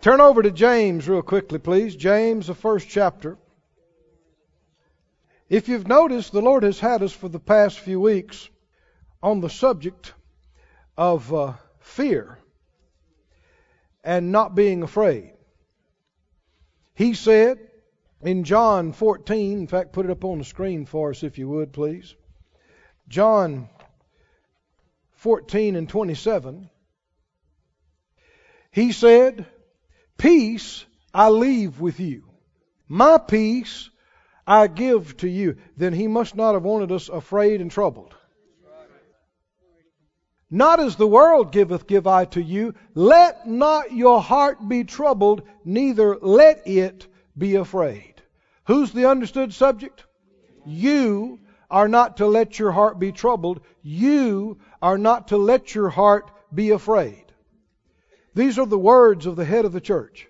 Turn over to James real quickly, please. James, the first chapter. If you've noticed, the Lord has had us for the past few weeks on the subject of uh, fear and not being afraid. He said in John 14, in fact, put it up on the screen for us if you would, please. John 14 and 27. He said, Peace I leave with you. My peace I give to you. Then he must not have wanted us afraid and troubled. Not as the world giveth, give I to you. Let not your heart be troubled, neither let it be afraid. Who's the understood subject? You are not to let your heart be troubled. You are not to let your heart be afraid. These are the words of the head of the church,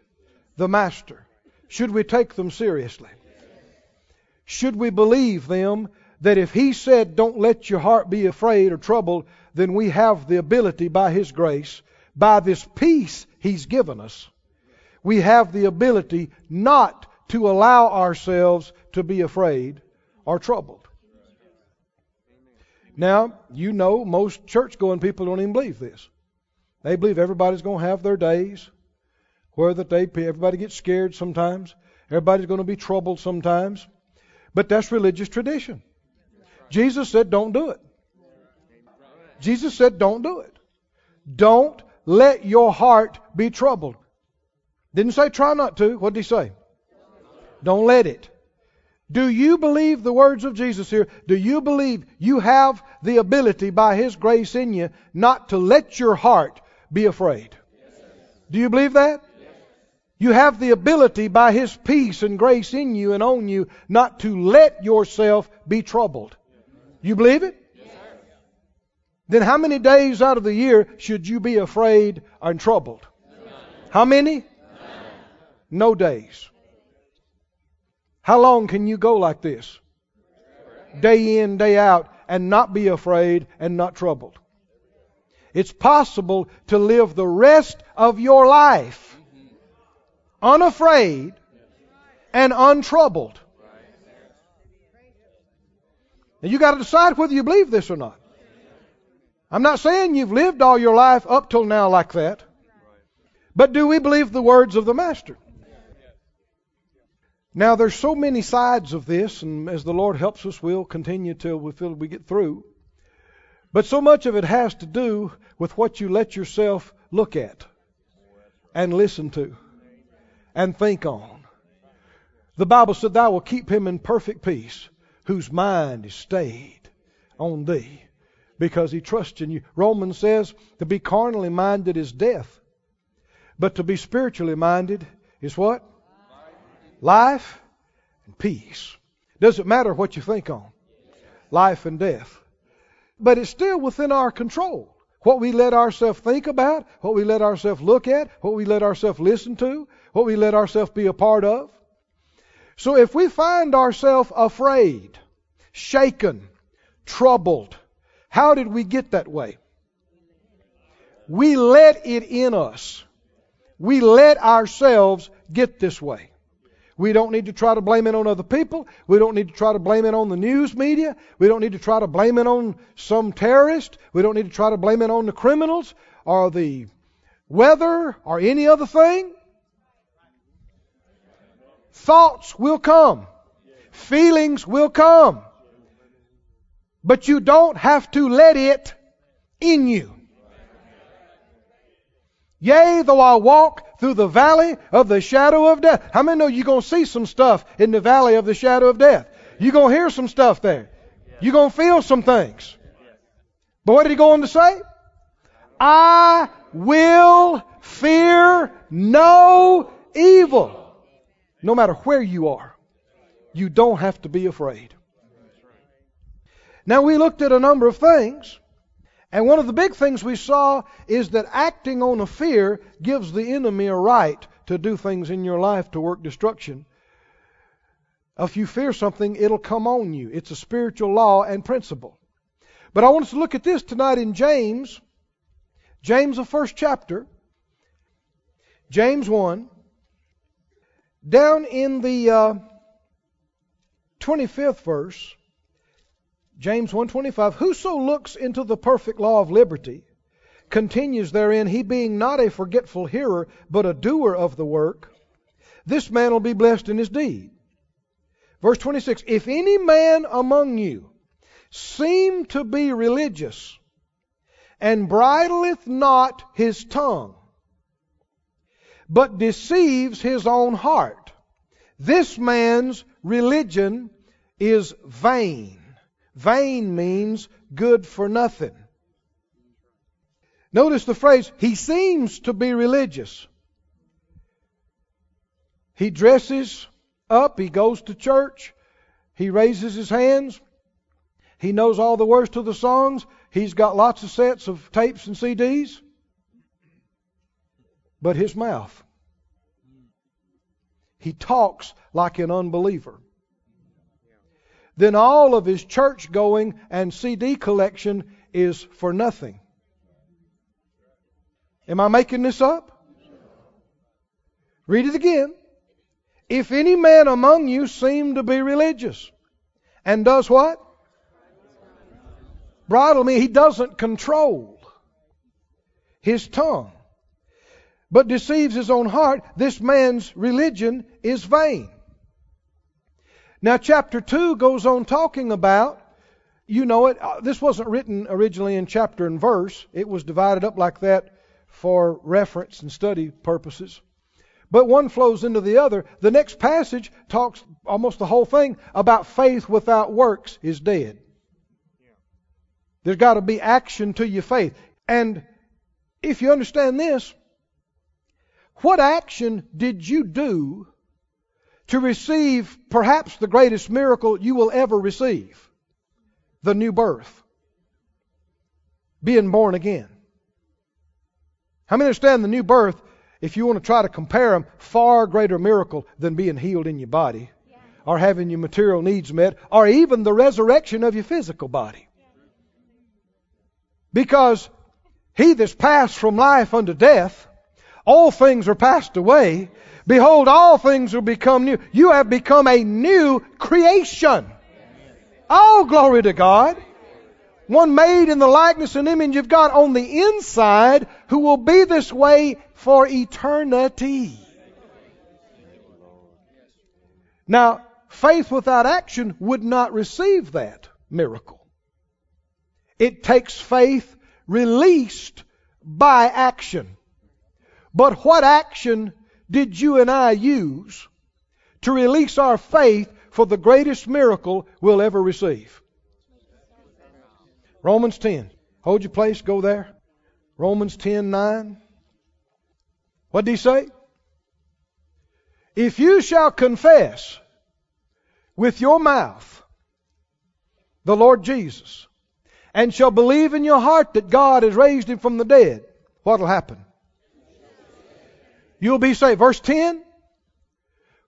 the master. Should we take them seriously? Should we believe them that if he said, Don't let your heart be afraid or troubled, then we have the ability by his grace, by this peace he's given us, we have the ability not to allow ourselves to be afraid or troubled. Now, you know, most church going people don't even believe this. They believe everybody's going to have their days where that they everybody gets scared sometimes. Everybody's going to be troubled sometimes. But that's religious tradition. Jesus said, don't do it. Jesus said, don't do it. Don't let your heart be troubled. Didn't say try not to. What did he say? Don't let it. Do you believe the words of Jesus here? Do you believe you have the ability by His grace in you not to let your heart be afraid? Do you believe that? You have the ability by His peace and grace in you and on you not to let yourself be troubled. You believe it? Then how many days out of the year should you be afraid and troubled? How many? No days. How long can you go like this? Day in, day out, and not be afraid and not troubled. It's possible to live the rest of your life unafraid and untroubled. Now you got to decide whether you believe this or not. I'm not saying you've lived all your life up till now like that. But do we believe the words of the Master? Now, there's so many sides of this, and as the Lord helps us, we'll continue till we feel we get through. But so much of it has to do with what you let yourself look at and listen to and think on. The Bible said, Thou will keep him in perfect peace, whose mind is stayed on thee, because he trusts in you. Romans says, To be carnally minded is death, but to be spiritually minded is what? Life and peace. Doesn't matter what you think on. Life and death. But it's still within our control. What we let ourselves think about, what we let ourselves look at, what we let ourselves listen to, what we let ourselves be a part of. So if we find ourselves afraid, shaken, troubled, how did we get that way? We let it in us. We let ourselves get this way. We don't need to try to blame it on other people. We don't need to try to blame it on the news media. We don't need to try to blame it on some terrorist. We don't need to try to blame it on the criminals or the weather or any other thing. Thoughts will come. Feelings will come. But you don't have to let it in you. Yea, though I walk through the valley of the shadow of death. How many know you're going to see some stuff in the valley of the shadow of death? You're going to hear some stuff there. You're going to feel some things. But what did he go on to say? I will fear no evil. No matter where you are, you don't have to be afraid. Now, we looked at a number of things. And one of the big things we saw is that acting on a fear gives the enemy a right to do things in your life to work destruction. If you fear something, it'll come on you. It's a spiritual law and principle. But I want us to look at this tonight in James, James, the first chapter. James 1, down in the uh, 25th verse, James 1:25, whoso looks into the perfect law of liberty continues therein, he being not a forgetful hearer, but a doer of the work, this man will be blessed in his deed. Verse 26, if any man among you seem to be religious, and bridleth not his tongue, but deceives his own heart, this man's religion is vain. Vain means good for nothing. Notice the phrase, he seems to be religious. He dresses up, he goes to church, he raises his hands, he knows all the words to the songs, he's got lots of sets of tapes and CDs. But his mouth, he talks like an unbeliever. Then all of his church going and CD collection is for nothing. Am I making this up? Read it again. If any man among you seem to be religious and does what? Bridle me, he doesn't control his tongue, but deceives his own heart. This man's religion is vain. Now, chapter 2 goes on talking about, you know it, uh, this wasn't written originally in chapter and verse, it was divided up like that for reference and study purposes. But one flows into the other. The next passage talks almost the whole thing about faith without works is dead. There's got to be action to your faith. And if you understand this, what action did you do to receive perhaps the greatest miracle you will ever receive? The new birth. Being born again. How many understand the new birth, if you want to try to compare them, far greater miracle than being healed in your body, yeah. or having your material needs met, or even the resurrection of your physical body? Because he that's passed from life unto death, all things are passed away. Behold, all things will become new. You have become a new creation. Oh, glory to God one made in the likeness and image of God on the inside who will be this way for eternity. Now, faith without action would not receive that miracle. It takes faith released by action. But what action did you and I use to release our faith for the greatest miracle we'll ever receive? Romans 10. Hold your place, go there. Romans 10 9. What did he say? If you shall confess with your mouth the Lord Jesus, and shall believe in your heart that God has raised him from the dead, what will happen? You'll be saved. Verse 10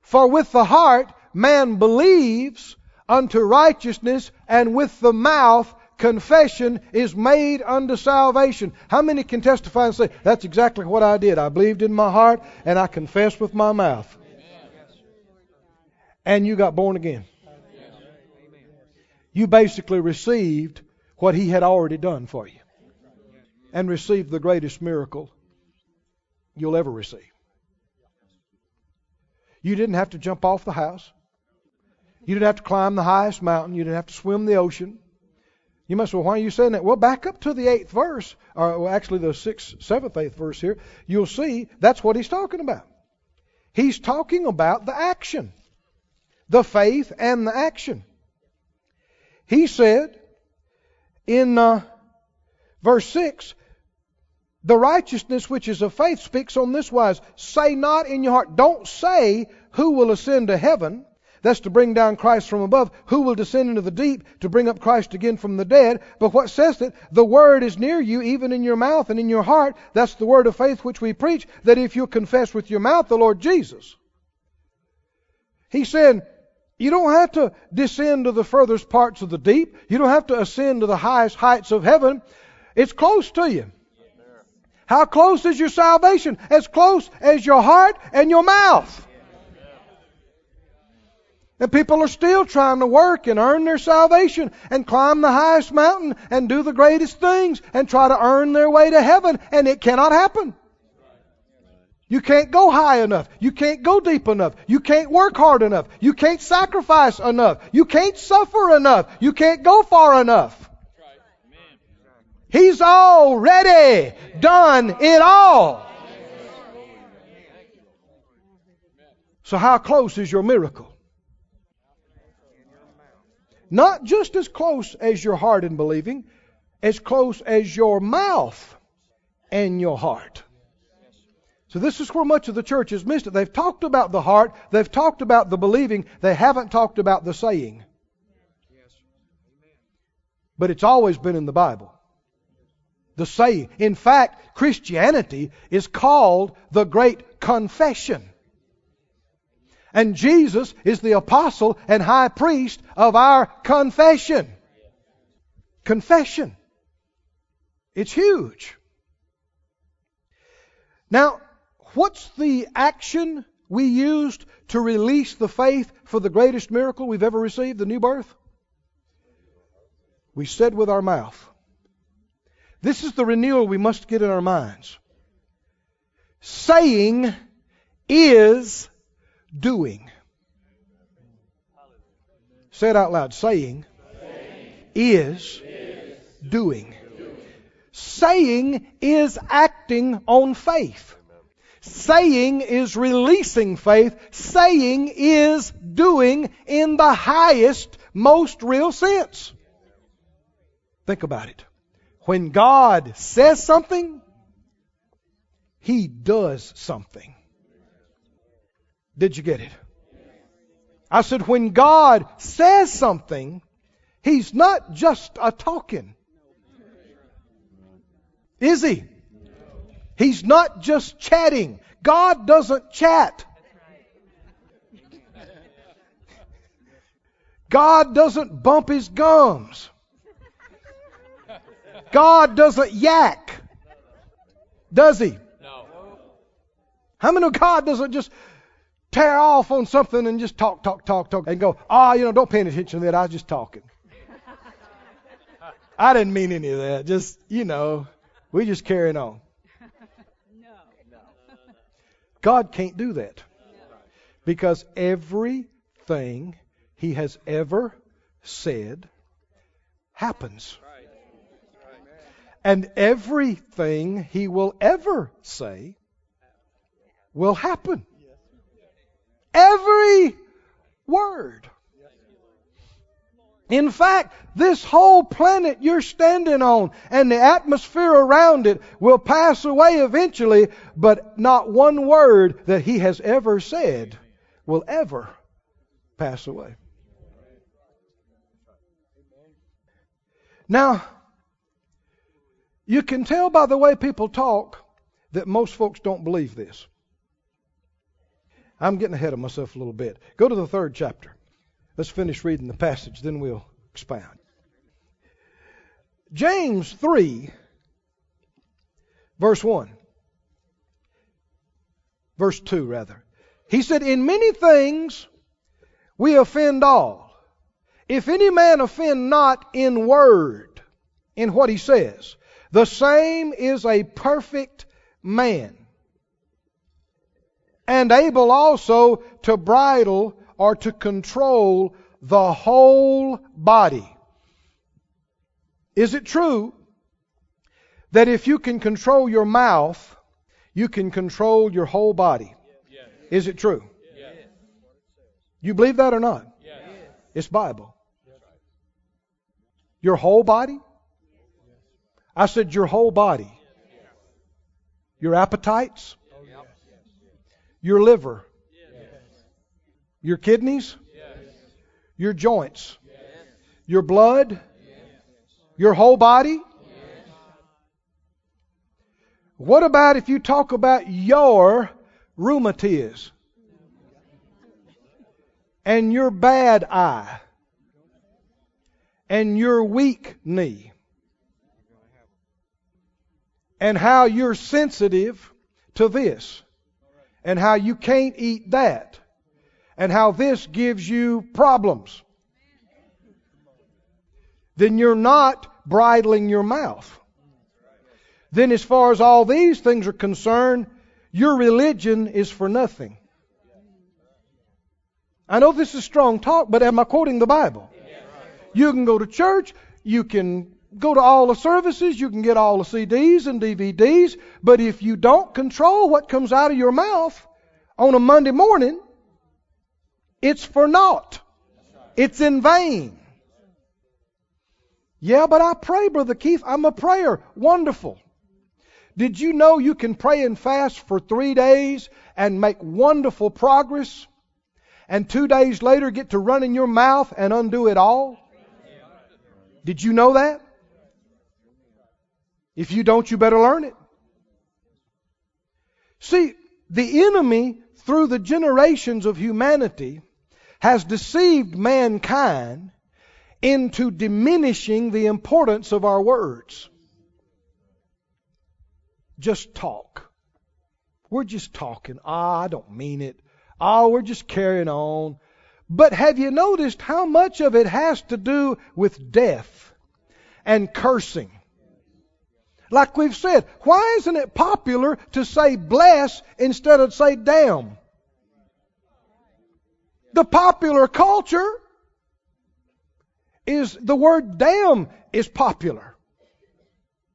For with the heart man believes unto righteousness, and with the mouth confession is made unto salvation. How many can testify and say, That's exactly what I did? I believed in my heart and I confessed with my mouth. And you got born again. You basically received what He had already done for you and received the greatest miracle you'll ever receive. You didn't have to jump off the house. You didn't have to climb the highest mountain. You didn't have to swim the ocean. You must, well, why are you saying that? Well, back up to the eighth verse, or actually the sixth, seventh, eighth verse here. You'll see that's what he's talking about. He's talking about the action, the faith and the action. He said in uh, verse 6, the righteousness which is of faith speaks on this wise Say not in your heart, don't say who will ascend to heaven, that's to bring down Christ from above. Who will descend into the deep to bring up Christ again from the dead? But what says it? The word is near you, even in your mouth and in your heart. That's the word of faith which we preach, that if you confess with your mouth the Lord Jesus. He's saying, you don't have to descend to the furthest parts of the deep. You don't have to ascend to the highest heights of heaven. It's close to you. How close is your salvation? As close as your heart and your mouth. And people are still trying to work and earn their salvation and climb the highest mountain and do the greatest things and try to earn their way to heaven, and it cannot happen. You can't go high enough. You can't go deep enough. You can't work hard enough. You can't sacrifice enough. You can't suffer enough. You can't go far enough. He's already done it all. So, how close is your miracle? Not just as close as your heart in believing, as close as your mouth and your heart. So this is where much of the church has missed it. They've talked about the heart, they've talked about the believing, they haven't talked about the saying. But it's always been in the Bible. The saying. In fact, Christianity is called the Great Confession. And Jesus is the apostle and high priest of our confession. Confession. It's huge. Now, what's the action we used to release the faith for the greatest miracle we've ever received, the new birth? We said with our mouth. This is the renewal we must get in our minds. Saying is doing. Say it out loud. Saying, is, doing. Saying is acting on faith. Saying is releasing faith. Saying is doing in the highest, most real sense. Think about it. When God says something, He does something. Did you get it? I said, when God says something, He's not just a talking. Is He? He's not just chatting. God doesn't chat. God doesn't bump his gums. God doesn't yak. Does he? No. How many know God doesn't just tear off on something and just talk, talk, talk, talk, and go, ah, oh, you know, don't pay any attention to that. I was just talking. I didn't mean any of that. Just, you know, we just carrying on. No. God can't do that. Because everything he has ever said happens. And everything he will ever say will happen. Every word. In fact, this whole planet you're standing on and the atmosphere around it will pass away eventually, but not one word that he has ever said will ever pass away. Now, you can tell by the way people talk that most folks don't believe this. I'm getting ahead of myself a little bit. Go to the third chapter. Let's finish reading the passage, then we'll expound. James 3, verse 1. Verse 2, rather. He said, In many things we offend all. If any man offend not in word, in what he says, the same is a perfect man, and able also to bridle or to control the whole body. Is it true that if you can control your mouth, you can control your whole body? Yes. Is it true? Yes. You believe that or not? Yes. It's Bible. Your whole body? I said your whole body. Your appetites? Your liver? Your kidneys? Your joints? Your blood? Your whole body? What about if you talk about your rheumatiz and your bad eye and your weak knee and how you're sensitive to this and how you can't eat that and how this gives you problems, then you're not bridling your mouth. Then, as far as all these things are concerned, your religion is for nothing. I know this is strong talk, but am I quoting the Bible? You can go to church, you can go to all the services, you can get all the CDs and DVDs, but if you don't control what comes out of your mouth on a Monday morning, it's for naught. It's in vain. Yeah, but I pray, Brother Keith. I'm a prayer. Wonderful. Did you know you can pray and fast for three days and make wonderful progress? And two days later get to run in your mouth and undo it all? Did you know that? If you don't, you better learn it. See, the enemy, through the generations of humanity, has deceived mankind into diminishing the importance of our words. Just talk. We're just talking. Ah, I don't mean it. Ah, we're just carrying on. But have you noticed how much of it has to do with death and cursing? Like we've said, why isn't it popular to say bless instead of say damn? The popular culture is the word damn is popular.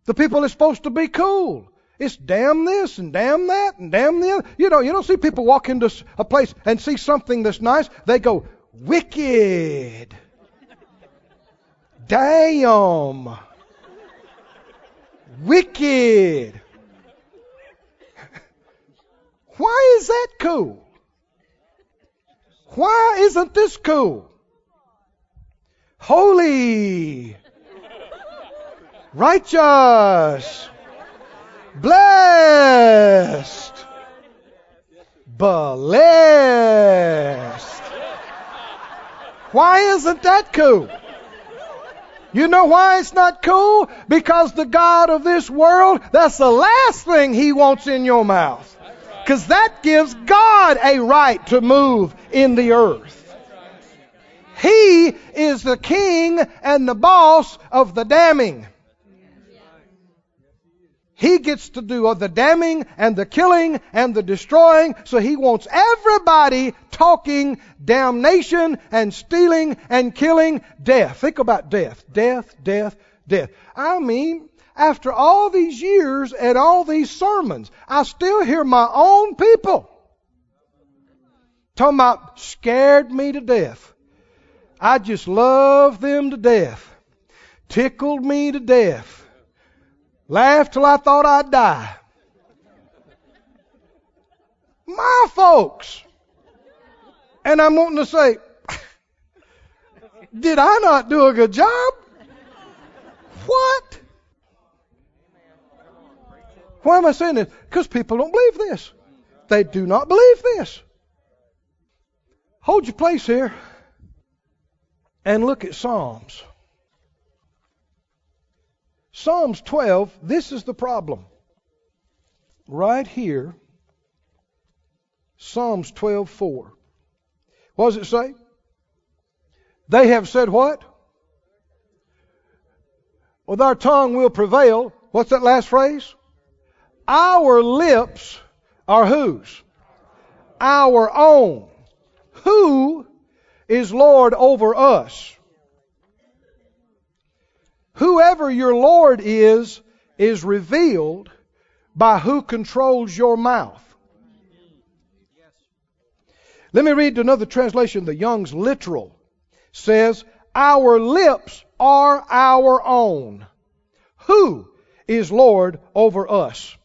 The people are supposed to be cool. It's damn this and damn that and damn the other. You know, you don't see people walk into a place and see something that's nice. They go, wicked. Damn. Wicked. Why is that cool? Why isn't this cool? Holy. Righteous. Blessed. Blessed. Why isn't that cool? You know why it's not cool? Because the God of this world, that's the last thing He wants in your mouth. Because that gives God a right to move in the earth. He is the king and the boss of the damning. He gets to do the damning and the killing and the destroying, so he wants everybody talking damnation and stealing and killing death. Think about death. Death, death, death. I mean, after all these years and all these sermons, I still hear my own people talking about scared me to death. I just love them to death. Tickled me to death. Laughed till I thought I'd die. My folks. And I'm wanting to say, did I not do a good job? What? Why am I saying this? Because people don't believe this. They do not believe this. Hold your place here and look at Psalms. Psalms 12, this is the problem. Right here, Psalms 12:4. What does it say? They have said what? With our tongue will prevail. What's that last phrase? Our lips are whose? Our own. Who is Lord over us? Whoever your Lord is, is revealed by who controls your mouth. Let me read another translation. The Young's literal says, Our lips are our own. Who is Lord over us?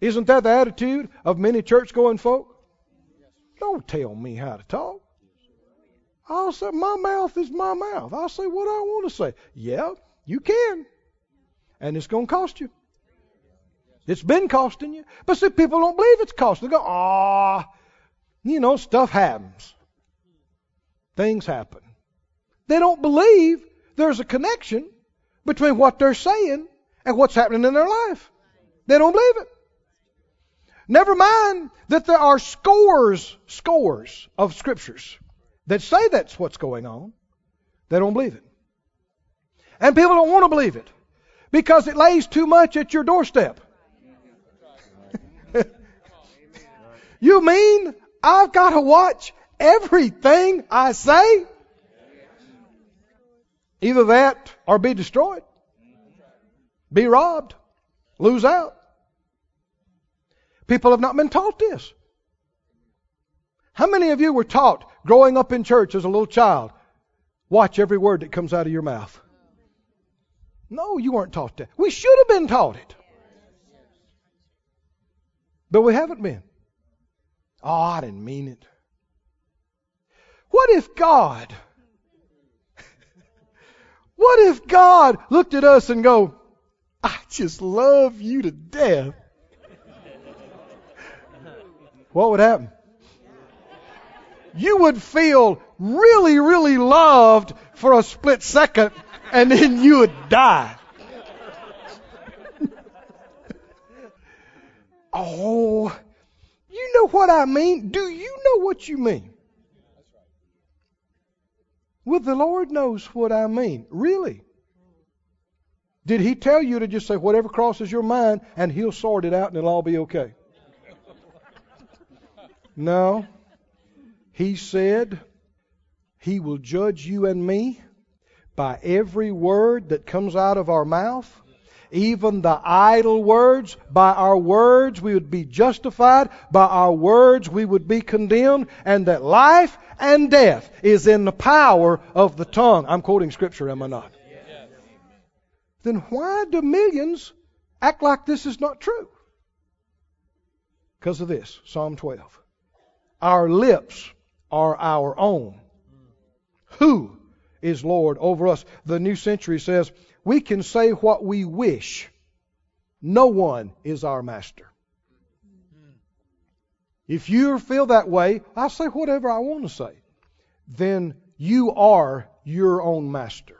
Isn't that the attitude of many church going folk? Don't tell me how to talk. I'll say, my mouth is my mouth. I'll say what I want to say. Yeah, you can. And it's going to cost you. It's been costing you. But see, people don't believe it's costing. They go, ah, you know, stuff happens. Things happen. They don't believe there's a connection between what they're saying and what's happening in their life. They don't believe it. Never mind that there are scores, scores of scriptures that say that's what's going on. They don't believe it. And people don't want to believe it because it lays too much at your doorstep. you mean I've got to watch everything I say? Either that or be destroyed, be robbed, lose out. People have not been taught this. How many of you were taught growing up in church as a little child? Watch every word that comes out of your mouth. No, you weren't taught that. We should have been taught it. But we haven't been. Oh, I didn't mean it. What if God, what if God looked at us and go, I just love you to death? What would happen? You would feel really, really loved for a split second and then you would die. oh, you know what I mean? Do you know what you mean? Well, the Lord knows what I mean. Really? Did He tell you to just say whatever crosses your mind and He'll sort it out and it'll all be okay? No. He said He will judge you and me by every word that comes out of our mouth, even the idle words. By our words we would be justified, by our words we would be condemned, and that life and death is in the power of the tongue. I'm quoting scripture, am I not? Then why do millions act like this is not true? Because of this, Psalm 12. Our lips are our own. Who is Lord over us. The New Century says, we can say what we wish. No one is our master. If you feel that way, I say whatever I want to say. Then you are your own master.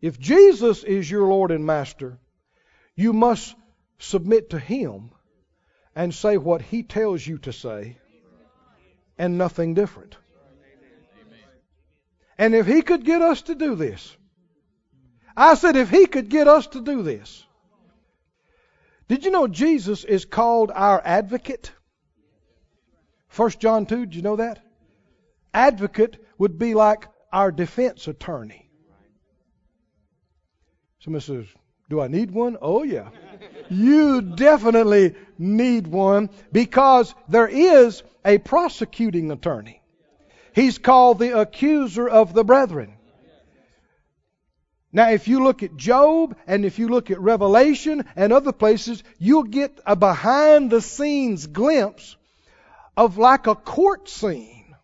If Jesus is your Lord and Master, you must submit to Him and say what He tells you to say and nothing different. And if he could get us to do this, I said, if he could get us to do this, did you know Jesus is called our advocate? 1 John 2, did you know that? Advocate would be like our defense attorney. Somebody says, Do I need one? Oh, yeah. you definitely need one because there is a prosecuting attorney. He's called the accuser of the brethren. Now, if you look at Job and if you look at Revelation and other places, you'll get a behind the scenes glimpse of like a court scene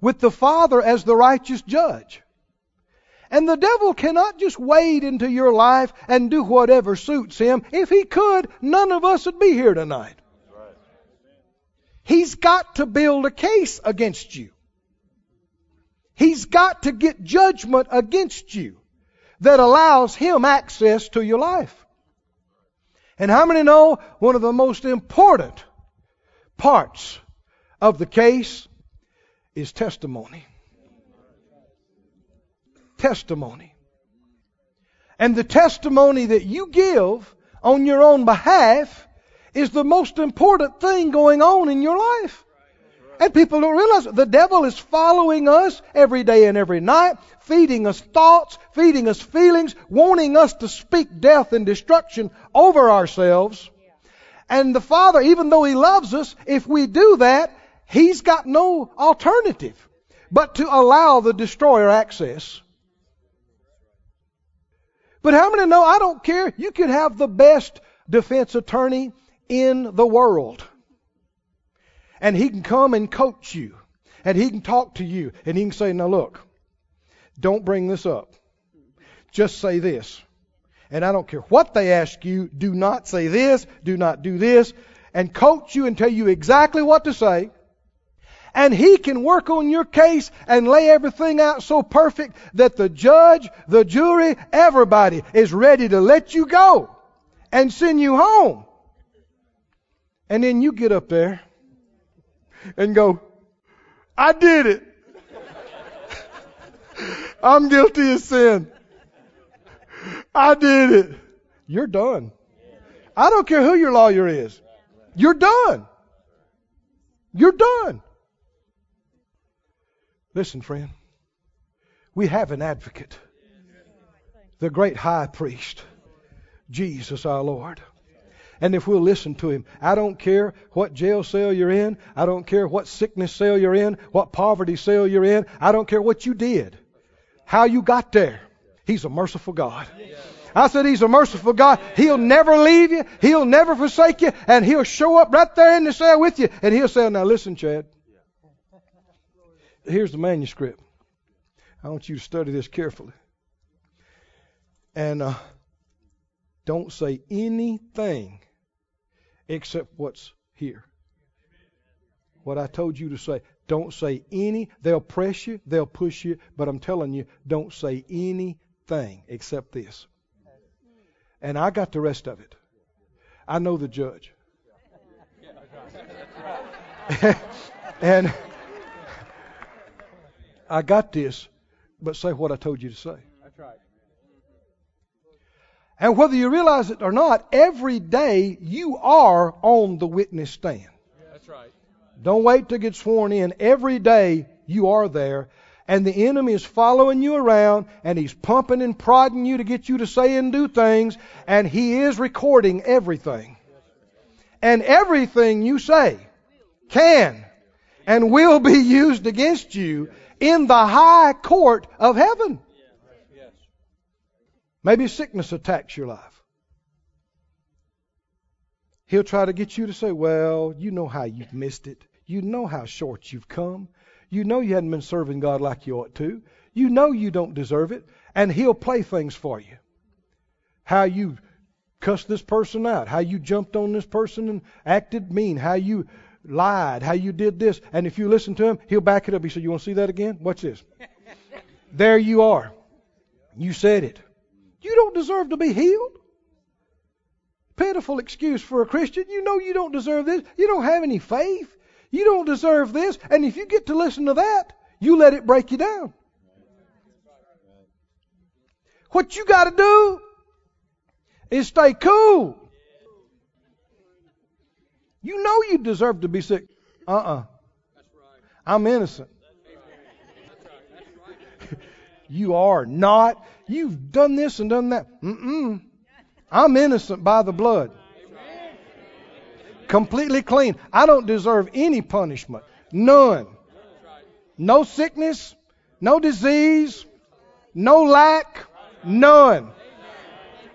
with the Father as the righteous judge. And the devil cannot just wade into your life and do whatever suits him. If he could, none of us would be here tonight. He's got to build a case against you. He's got to get judgment against you that allows him access to your life. And how many know one of the most important parts of the case is testimony? Testimony. And the testimony that you give on your own behalf is the most important thing going on in your life. And people don't realize the devil is following us every day and every night, feeding us thoughts, feeding us feelings, wanting us to speak death and destruction over ourselves. And the Father, even though He loves us, if we do that, He's got no alternative but to allow the destroyer access. But how many know I don't care? You could have the best defense attorney in the world. And he can come and coach you. And he can talk to you. And he can say, now look, don't bring this up. Just say this. And I don't care what they ask you, do not say this, do not do this, and coach you and tell you exactly what to say. And he can work on your case and lay everything out so perfect that the judge, the jury, everybody is ready to let you go and send you home. And then you get up there and go, I did it. I'm guilty of sin. I did it. You're done. I don't care who your lawyer is. You're done. You're done. Listen, friend. We have an advocate, the great high priest, Jesus our Lord. And if we'll listen to him, I don't care what jail cell you're in, I don't care what sickness cell you're in, what poverty cell you're in, I don't care what you did, how you got there. He's a merciful God. I said He's a merciful God. He'll never leave you. He'll never forsake you. And He'll show up right there in the cell with you. And He'll say, Now listen, Chad. Here's the manuscript. I want you to study this carefully. And uh, don't say anything except what's here. What I told you to say. Don't say any. They'll press you, they'll push you, but I'm telling you, don't say anything except this. And I got the rest of it. I know the judge. and I got this, but say what I told you to say. That's right. And whether you realize it or not, every day you are on the witness stand. That's right. Don't wait to get sworn in. Every day you are there. And the enemy is following you around and he's pumping and prodding you to get you to say and do things. And he is recording everything. And everything you say can and will be used against you in the high court of heaven. Maybe sickness attacks your life. He'll try to get you to say, Well, you know how you've missed it. You know how short you've come. You know you hadn't been serving God like you ought to. You know you don't deserve it. And He'll play things for you. How you cussed this person out. How you jumped on this person and acted mean. How you lied. How you did this. And if you listen to Him, He'll back it up. He said, You want to see that again? Watch this. there you are. You said it. You don't deserve to be healed. Pitiful excuse for a Christian. You know you don't deserve this. You don't have any faith. You don't deserve this. And if you get to listen to that, you let it break you down. What you got to do is stay cool. You know you deserve to be sick. Uh uh-uh. uh. i am innocent. you are not. You've done this and done that. Mm-mm. I'm innocent by the blood. Completely clean. I don't deserve any punishment. None. No sickness, no disease, no lack, none.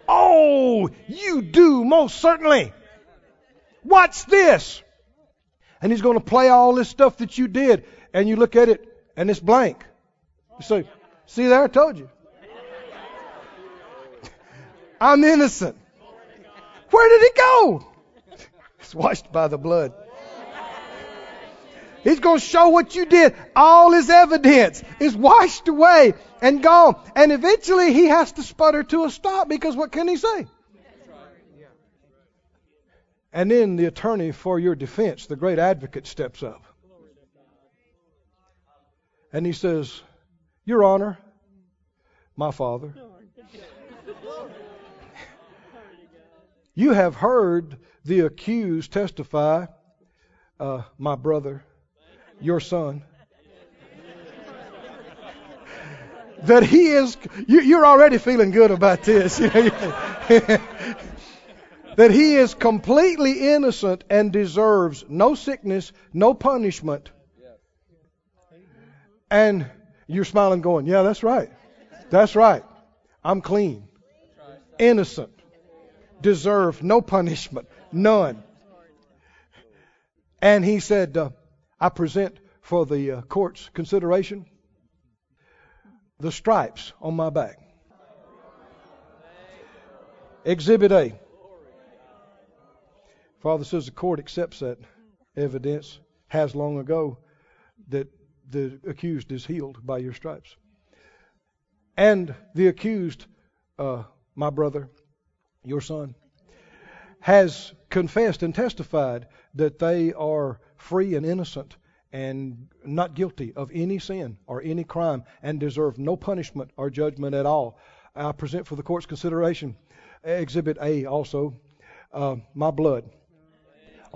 Oh, you do most certainly. Watch this. And he's going to play all this stuff that you did, and you look at it, and it's blank. You say, see there, I told you. I'm innocent. Where did it go? It's washed by the blood. He's going to show what you did. All his evidence is washed away and gone. And eventually he has to sputter to a stop because what can he say? And then the attorney for your defense, the great advocate, steps up. And he says, Your Honor, my father, you have heard the accused testify, uh, my brother, your son, that he is, you, are already feeling good about this. that he is completely innocent and deserves no sickness, no punishment. And you're smiling, going, Yeah, that's right. That's right. I'm clean, innocent, deserve no punishment, None. And he said, uh, I present for the uh, court's consideration the stripes on my back. Exhibit A. Father says the court accepts that evidence, has long ago. that the accused is healed by your stripes. And the accused, uh, my brother, your son, has confessed and testified that they are free and innocent and not guilty of any sin or any crime and deserve no punishment or judgment at all. I present for the court's consideration Exhibit A also, uh, my blood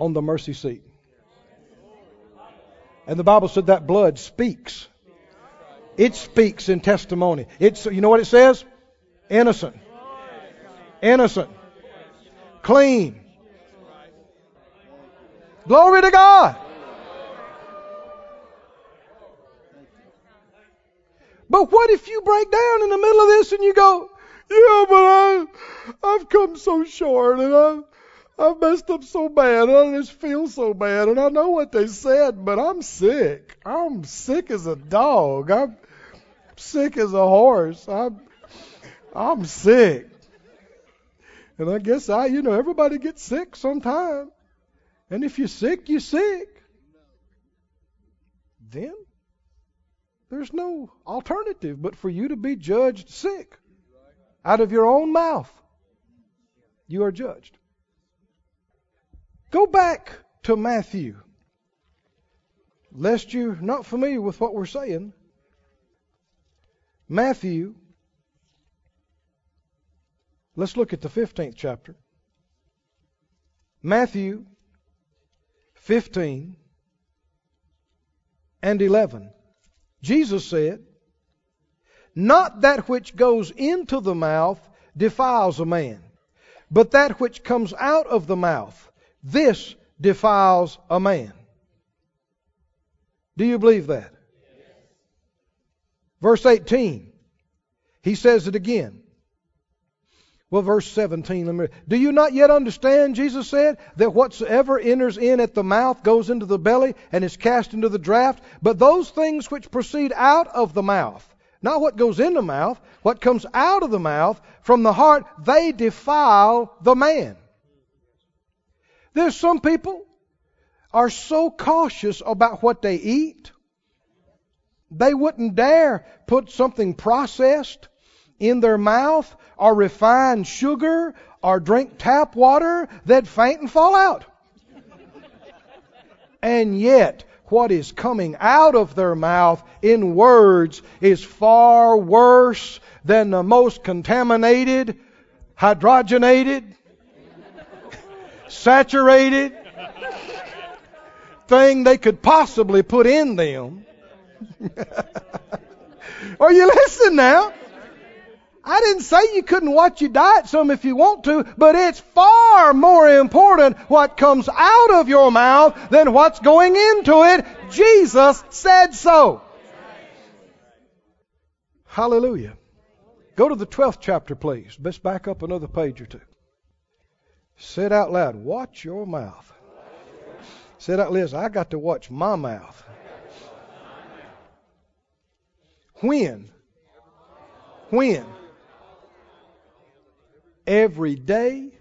on the mercy seat. And the Bible said that blood speaks. It speaks in testimony. It's you know what it says? Innocent. Innocent. Clean. Glory to God. But what if you break down in the middle of this and you go, yeah, but I, I've come so short and I, messed up so bad I just feel so bad and I know what they said, but I'm sick. I'm sick as a dog. I'm sick as a horse. I'm, I'm sick. And I guess I, you know, everybody gets sick sometime. And if you're sick, you're sick. Then there's no alternative but for you to be judged sick. Out of your own mouth, you are judged. Go back to Matthew. Lest you're not familiar with what we're saying, Matthew, let's look at the 15th chapter. Matthew 15 and 11. Jesus said, Not that which goes into the mouth defiles a man, but that which comes out of the mouth, this defiles a man. Do you believe that? Verse 18, he says it again. Well, verse 17, let me, do you not yet understand, Jesus said, that whatsoever enters in at the mouth goes into the belly and is cast into the draught? But those things which proceed out of the mouth, not what goes in the mouth, what comes out of the mouth from the heart, they defile the man. There's some people are so cautious about what they eat, they wouldn't dare put something processed in their mouth or refined sugar or drink tap water, they'd faint and fall out. and yet, what is coming out of their mouth in words is far worse than the most contaminated, hydrogenated, saturated thing they could possibly put in them. Are you listening now? I didn't say you couldn't watch your diet some if you want to, but it's far more important what comes out of your mouth than what's going into it. Jesus said so. Hallelujah. Go to the 12th chapter, please. Let's back up another page or two. Say it out loud. Watch your mouth. Say it out, Liz. I got to watch my mouth. When? When? every day,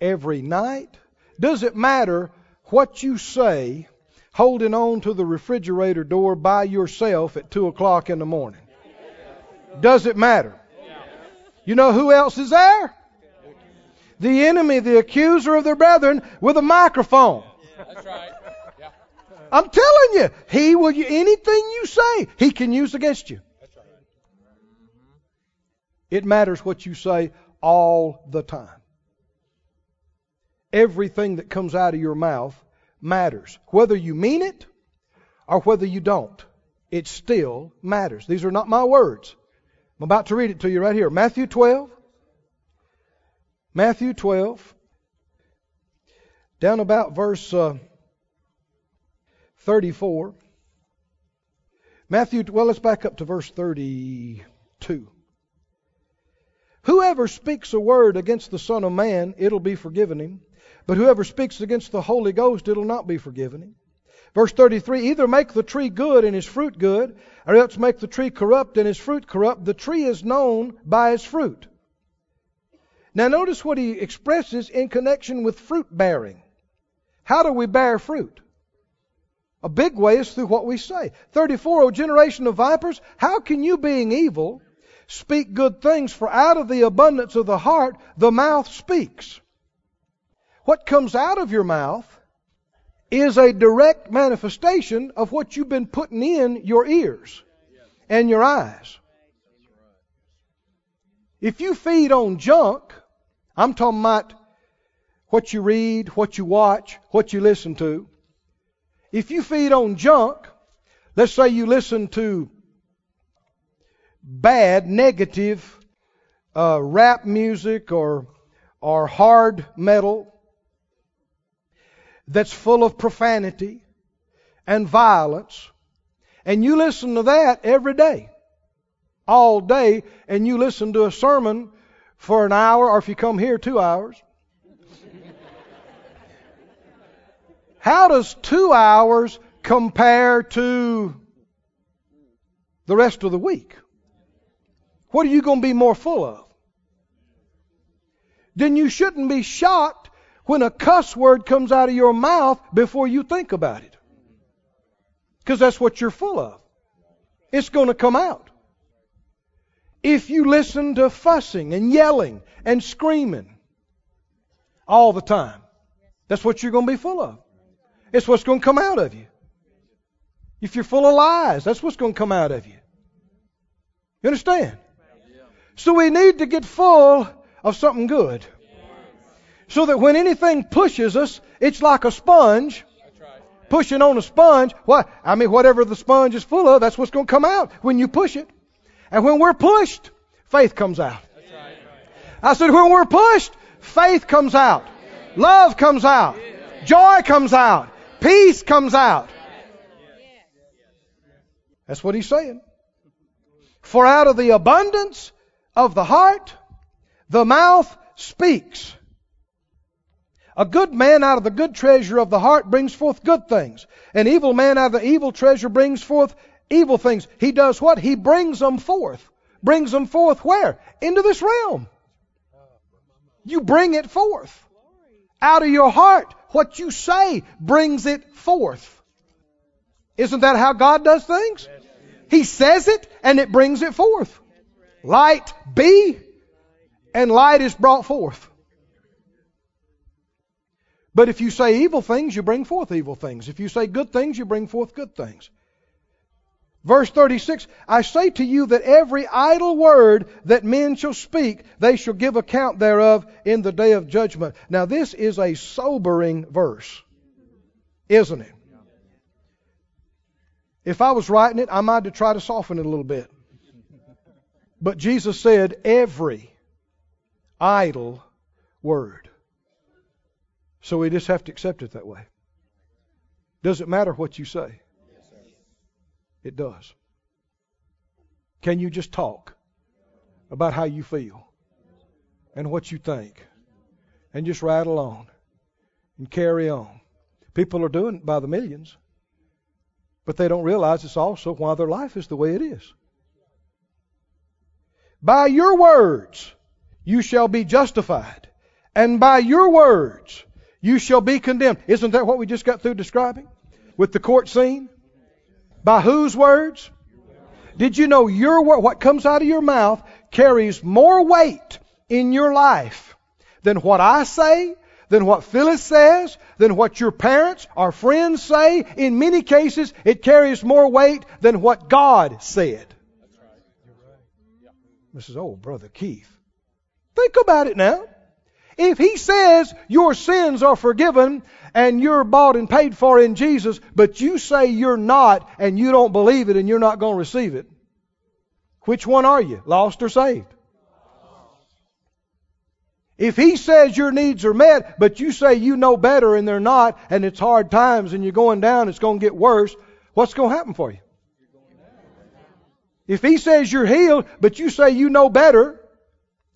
every night? Does it matter what you say holding on to the refrigerator door by yourself at 2 o'clock in the morning? Does it matter? You know who else is there? The enemy, the accuser of their brethren, with a microphone. That's right. Yeah. I'm telling you, he will anything you say, he can use against you. It matters what you say all the time. Everything that comes out of your mouth matters. Whether you mean it or whether you don't, it still matters. These are not my words. I'm about to read it to you right here. Matthew 12. Matthew 12. Down about verse uh, 34. Matthew, well, let's back up to verse 32. Whoever speaks a word against the Son of Man, it'll be forgiven him. But whoever speaks against the Holy Ghost, it'll not be forgiven him. Verse 33 Either make the tree good and his fruit good, or else make the tree corrupt and his fruit corrupt. The tree is known by his fruit. Now, notice what he expresses in connection with fruit bearing. How do we bear fruit? A big way is through what we say. 34, O generation of vipers, how can you, being evil, speak good things? For out of the abundance of the heart, the mouth speaks. What comes out of your mouth is a direct manifestation of what you've been putting in your ears and your eyes. If you feed on junk, I'm talking about what you read, what you watch, what you listen to. If you feed on junk, let's say you listen to bad, negative uh, rap music or or hard metal that's full of profanity and violence, and you listen to that every day, all day, and you listen to a sermon for an hour, or if you come here, two hours. How does two hours compare to the rest of the week? What are you going to be more full of? Then you shouldn't be shocked when a cuss word comes out of your mouth before you think about it. Because that's what you're full of. It's going to come out. If you listen to fussing and yelling and screaming all the time, that's what you're going to be full of. It's what's going to come out of you. If you're full of lies, that's what's going to come out of you. You understand? So we need to get full of something good so that when anything pushes us, it's like a sponge pushing on a sponge. What? I mean, whatever the sponge is full of, that's what's going to come out when you push it. And when we're pushed, faith comes out. I said, when we're pushed, faith comes out. Love comes out. Joy comes out. Peace comes out. That's what he's saying. For out of the abundance of the heart, the mouth speaks. A good man out of the good treasure of the heart brings forth good things. An evil man out of the evil treasure brings forth evil things. He does what? He brings them forth. Brings them forth where? Into this realm. You bring it forth. Out of your heart, what you say brings it forth. Isn't that how God does things? He says it and it brings it forth. Light be, and light is brought forth. But if you say evil things, you bring forth evil things. If you say good things, you bring forth good things. Verse 36 I say to you that every idle word that men shall speak, they shall give account thereof in the day of judgment. Now, this is a sobering verse, isn't it? If I was writing it, I might have tried to soften it a little bit. But Jesus said, every idle word. So we just have to accept it that way. Does it matter what you say? It does. Can you just talk about how you feel and what you think and just rattle on and carry on? People are doing it by the millions, but they don't realize it's also why their life is the way it is. By your words you shall be justified, and by your words you shall be condemned. Isn't that what we just got through describing with the court scene? By whose words? Did you know your word, what comes out of your mouth carries more weight in your life than what I say, than what Phyllis says, than what your parents or friends say. In many cases, it carries more weight than what God said. This is old brother Keith. Think about it now. If he says your sins are forgiven and you're bought and paid for in Jesus, but you say you're not and you don't believe it and you're not going to receive it, which one are you, lost or saved? If he says your needs are met, but you say you know better and they're not, and it's hard times and you're going down, it's going to get worse, what's going to happen for you? If he says you're healed, but you say you know better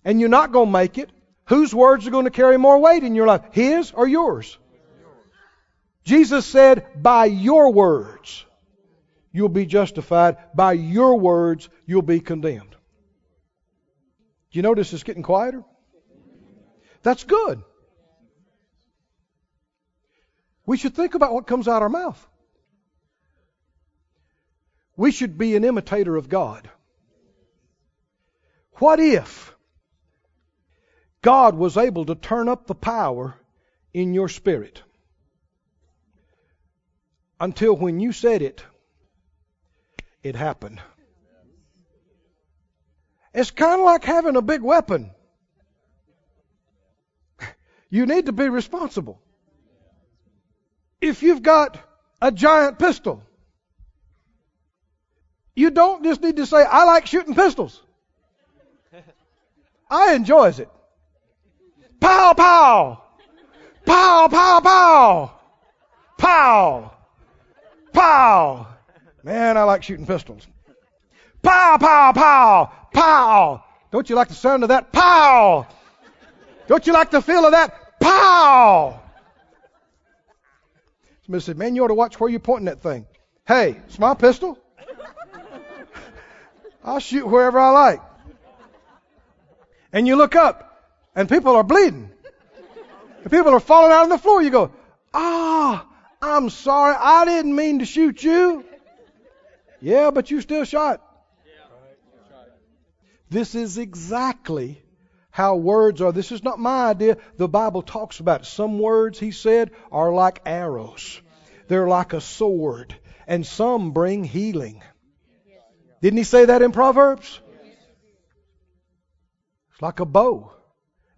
and you're not going to make it, Whose words are going to carry more weight in your life? His or yours? Jesus said, By your words you'll be justified. By your words you'll be condemned. Do you notice it's getting quieter? That's good. We should think about what comes out our mouth. we should be an imitator of God. What if God was able to turn up the power in your spirit until when you said it, it happened? It's kind of like having a big weapon. You need to be responsible. If you've got a giant pistol, you don't just need to say, I like shooting pistols. I enjoys it. Pow, pow. Pow, pow, pow. Pow. Pow. Man, I like shooting pistols. Pow, pow, pow. Pow. Don't you like the sound of that? Pow. Don't you like the feel of that? Pow. Somebody said, Man, you ought to watch where you're pointing that thing. Hey, it's my pistol. I'll shoot wherever I like. And you look up, and people are bleeding. And people are falling out on the floor. You go, Ah, I'm sorry. I didn't mean to shoot you. Yeah, but you still shot. This is exactly how words are. This is not my idea. The Bible talks about it. Some words, he said, are like arrows, they're like a sword, and some bring healing. Didn't he say that in Proverbs? It's like a bow.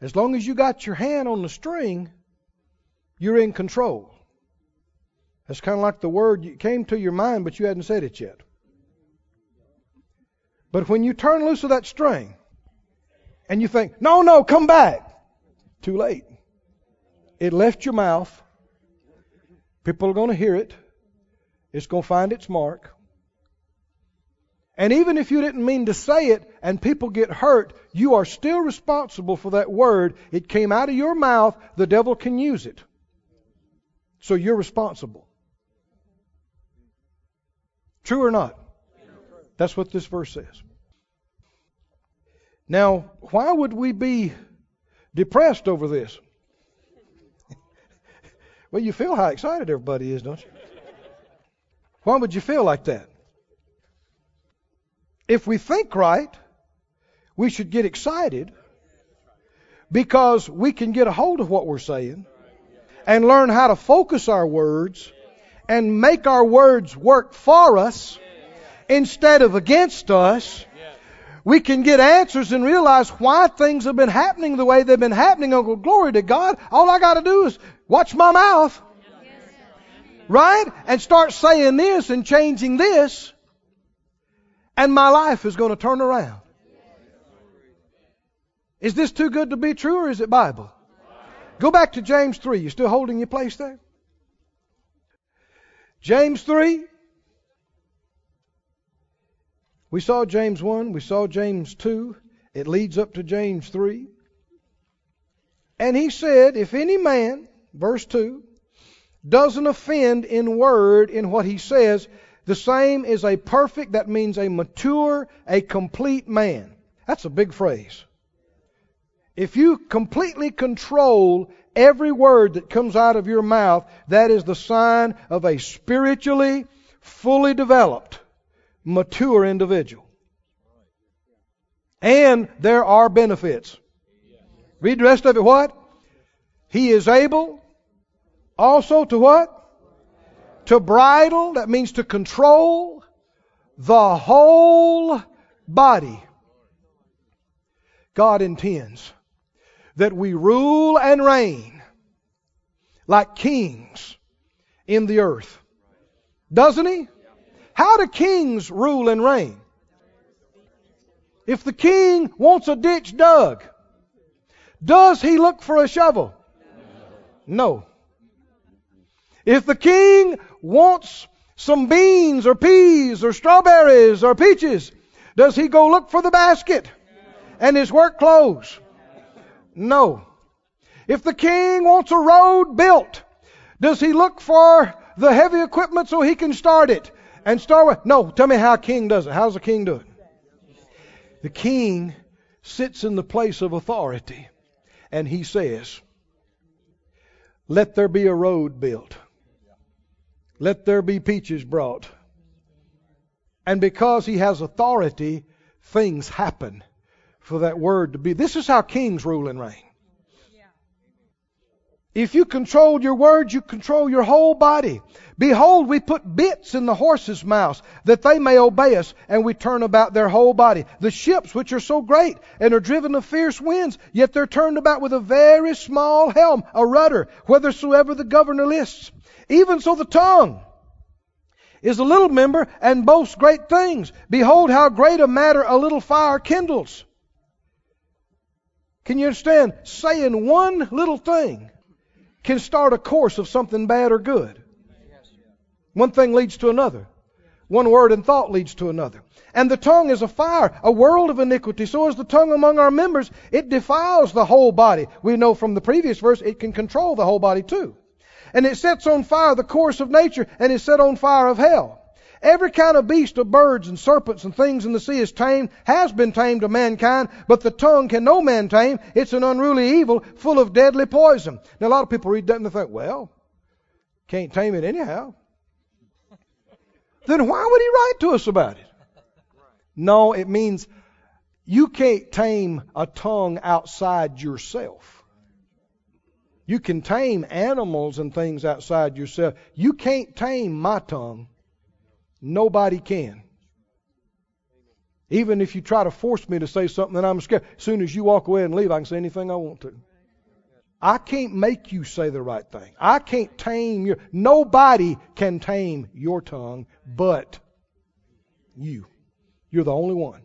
As long as you got your hand on the string, you're in control. That's kind of like the word came to your mind, but you hadn't said it yet. But when you turn loose of that string and you think, no, no, come back, too late. It left your mouth. People are going to hear it. It's going to find its mark. And even if you didn't mean to say it and people get hurt, you are still responsible for that word. It came out of your mouth. The devil can use it. So you're responsible. True or not? That's what this verse says. Now, why would we be depressed over this? well, you feel how excited everybody is, don't you? Why would you feel like that? If we think right, we should get excited because we can get a hold of what we're saying and learn how to focus our words and make our words work for us instead of against us, we can get answers and realize why things have been happening the way they've been happening. Oh, glory to God. All I got to do is watch my mouth. Right? And start saying this and changing this. And my life is going to turn around. Is this too good to be true or is it Bible? Go back to James 3. You still holding your place there? James 3. We saw James 1, we saw James 2. It leads up to James 3. And he said, If any man, verse 2, doesn't offend in word in what he says, the same is a perfect, that means a mature, a complete man. That's a big phrase. If you completely control every word that comes out of your mouth, that is the sign of a spiritually fully developed mature individual. And there are benefits. Read the rest of it what? He is able also to what? To bridle, that means to control the whole body. God intends that we rule and reign like kings in the earth. Doesn't He? How do kings rule and reign? If the king wants a ditch dug, does he look for a shovel? No. If the king wants some beans or peas or strawberries or peaches, does he go look for the basket and his work clothes? No. If the king wants a road built, does he look for the heavy equipment so he can start it? and start with. No, tell me how a king does it. How does a king do it? The king sits in the place of authority and he says, Let there be a road built. Let there be peaches brought. And because he has authority, things happen for that word to be. This is how kings rule and reign. If you control your words, you control your whole body. Behold, we put bits in the horses' mouths that they may obey us, and we turn about their whole body. The ships, which are so great and are driven of fierce winds, yet they're turned about with a very small helm, a rudder, whithersoever the governor lists. Even so the tongue is a little member and boasts great things. Behold, how great a matter a little fire kindles. Can you understand? Saying one little thing can start a course of something bad or good. One thing leads to another. One word and thought leads to another. And the tongue is a fire, a world of iniquity. So is the tongue among our members. It defiles the whole body. We know from the previous verse it can control the whole body too. And it sets on fire the course of nature and is set on fire of hell. Every kind of beast of birds and serpents and things in the sea is tamed, has been tamed of mankind, but the tongue can no man tame. It's an unruly evil full of deadly poison. Now, a lot of people read that and they think, well, can't tame it anyhow. then why would he write to us about it? No, it means you can't tame a tongue outside yourself. You can tame animals and things outside yourself. You can't tame my tongue. Nobody can. Even if you try to force me to say something that I'm scared, as soon as you walk away and leave, I can say anything I want to. I can't make you say the right thing. I can't tame your. Nobody can tame your tongue but you. You're the only one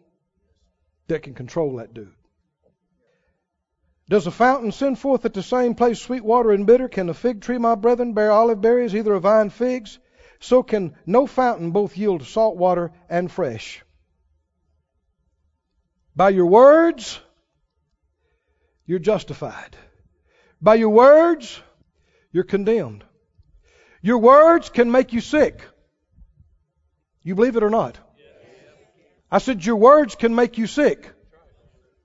that can control that dude. Does a fountain send forth at the same place sweet water and bitter? Can a fig tree, my brethren, bear olive berries, either a vine figs? So can no fountain both yield salt water and fresh. By your words, you're justified. By your words, you're condemned. Your words can make you sick. You believe it or not? I said, Your words can make you sick.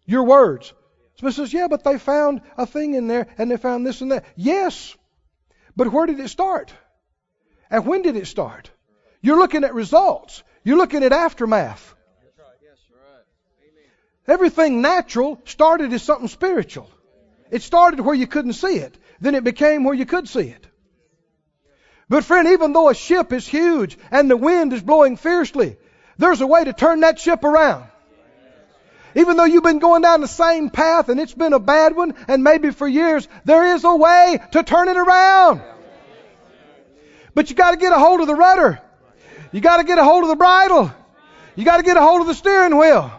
Your words. Somebody says, Yeah, but they found a thing in there and they found this and that. Yes, but where did it start? And when did it start? You're looking at results. You're looking at aftermath. Everything natural started as something spiritual. It started where you couldn't see it. Then it became where you could see it. But friend, even though a ship is huge and the wind is blowing fiercely, there's a way to turn that ship around. Even though you've been going down the same path and it's been a bad one and maybe for years, there is a way to turn it around. But you got to get a hold of the rudder. You got to get a hold of the bridle. You got to get a hold of the steering wheel.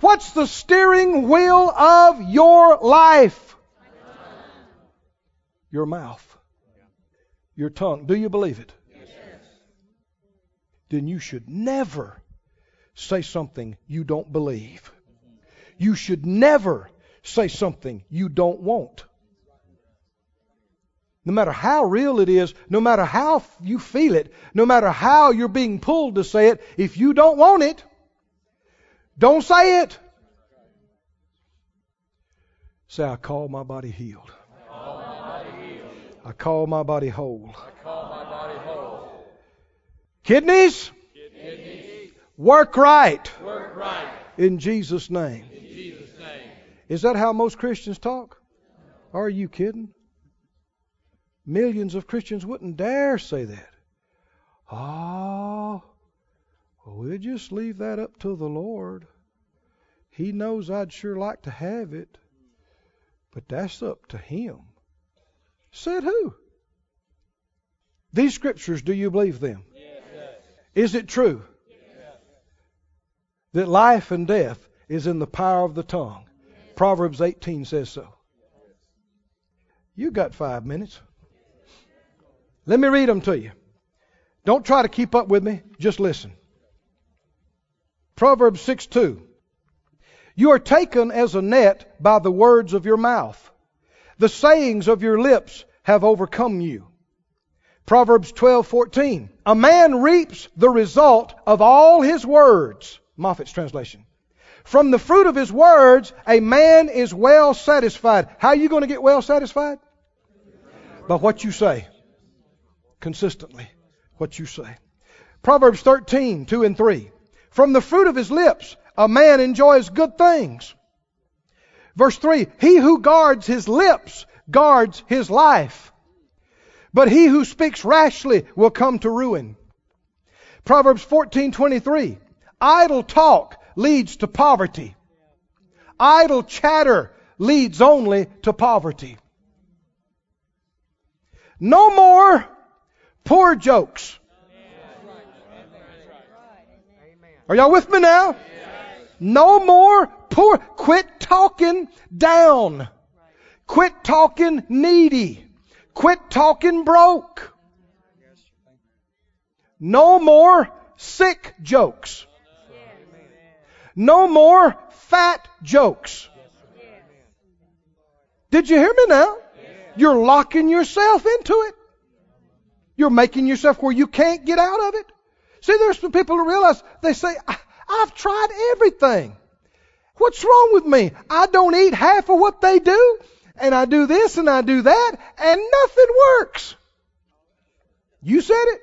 What's the steering wheel of your life? Your mouth. Your tongue. Do you believe it? Yes. Then you should never say something you don't believe. You should never say something you don't want. No matter how real it is, no matter how you feel it, no matter how you're being pulled to say it, if you don't want it, don't say it. Say, I call my body healed. I call my body whole. Kidneys? Kidneys. Work, right. Work right. In Jesus' name. In Jesus' name. Is that how most Christians talk? Are you kidding? Millions of Christians wouldn't dare say that. Ah, oh, well, we'll just leave that up to the Lord. He knows I'd sure like to have it, but that's up to Him. Said who? These scriptures, do you believe them? Yes. Is it true Yes. that life and death is in the power of the tongue? Proverbs 18 says so. You got five minutes. Let me read them to you. Don't try to keep up with me, just listen. Proverbs 6 2. You are taken as a net by the words of your mouth. The sayings of your lips have overcome you. Proverbs 12:14. A man reaps the result of all his words. Moffatt's translation. From the fruit of his words, a man is well satisfied. How are you going to get well satisfied? By what you say consistently what you say. Proverbs 13, 2 and 3. From the fruit of his lips, a man enjoys good things. Verse 3 He who guards his lips guards his life, but he who speaks rashly will come to ruin. Proverbs 14:23 Idle talk leads to poverty. Idle chatter leads only to poverty. No more poor jokes. Are y'all with me now? No more poor. Quit talking down. Quit talking needy. Quit talking broke. No more sick jokes. No more fat jokes. Did you hear me now? You're locking yourself into it. You're making yourself where you can't get out of it. See, there's some people who realize they say, I've tried everything. What's wrong with me? I don't eat half of what they do, and I do this and I do that, and nothing works. You said it.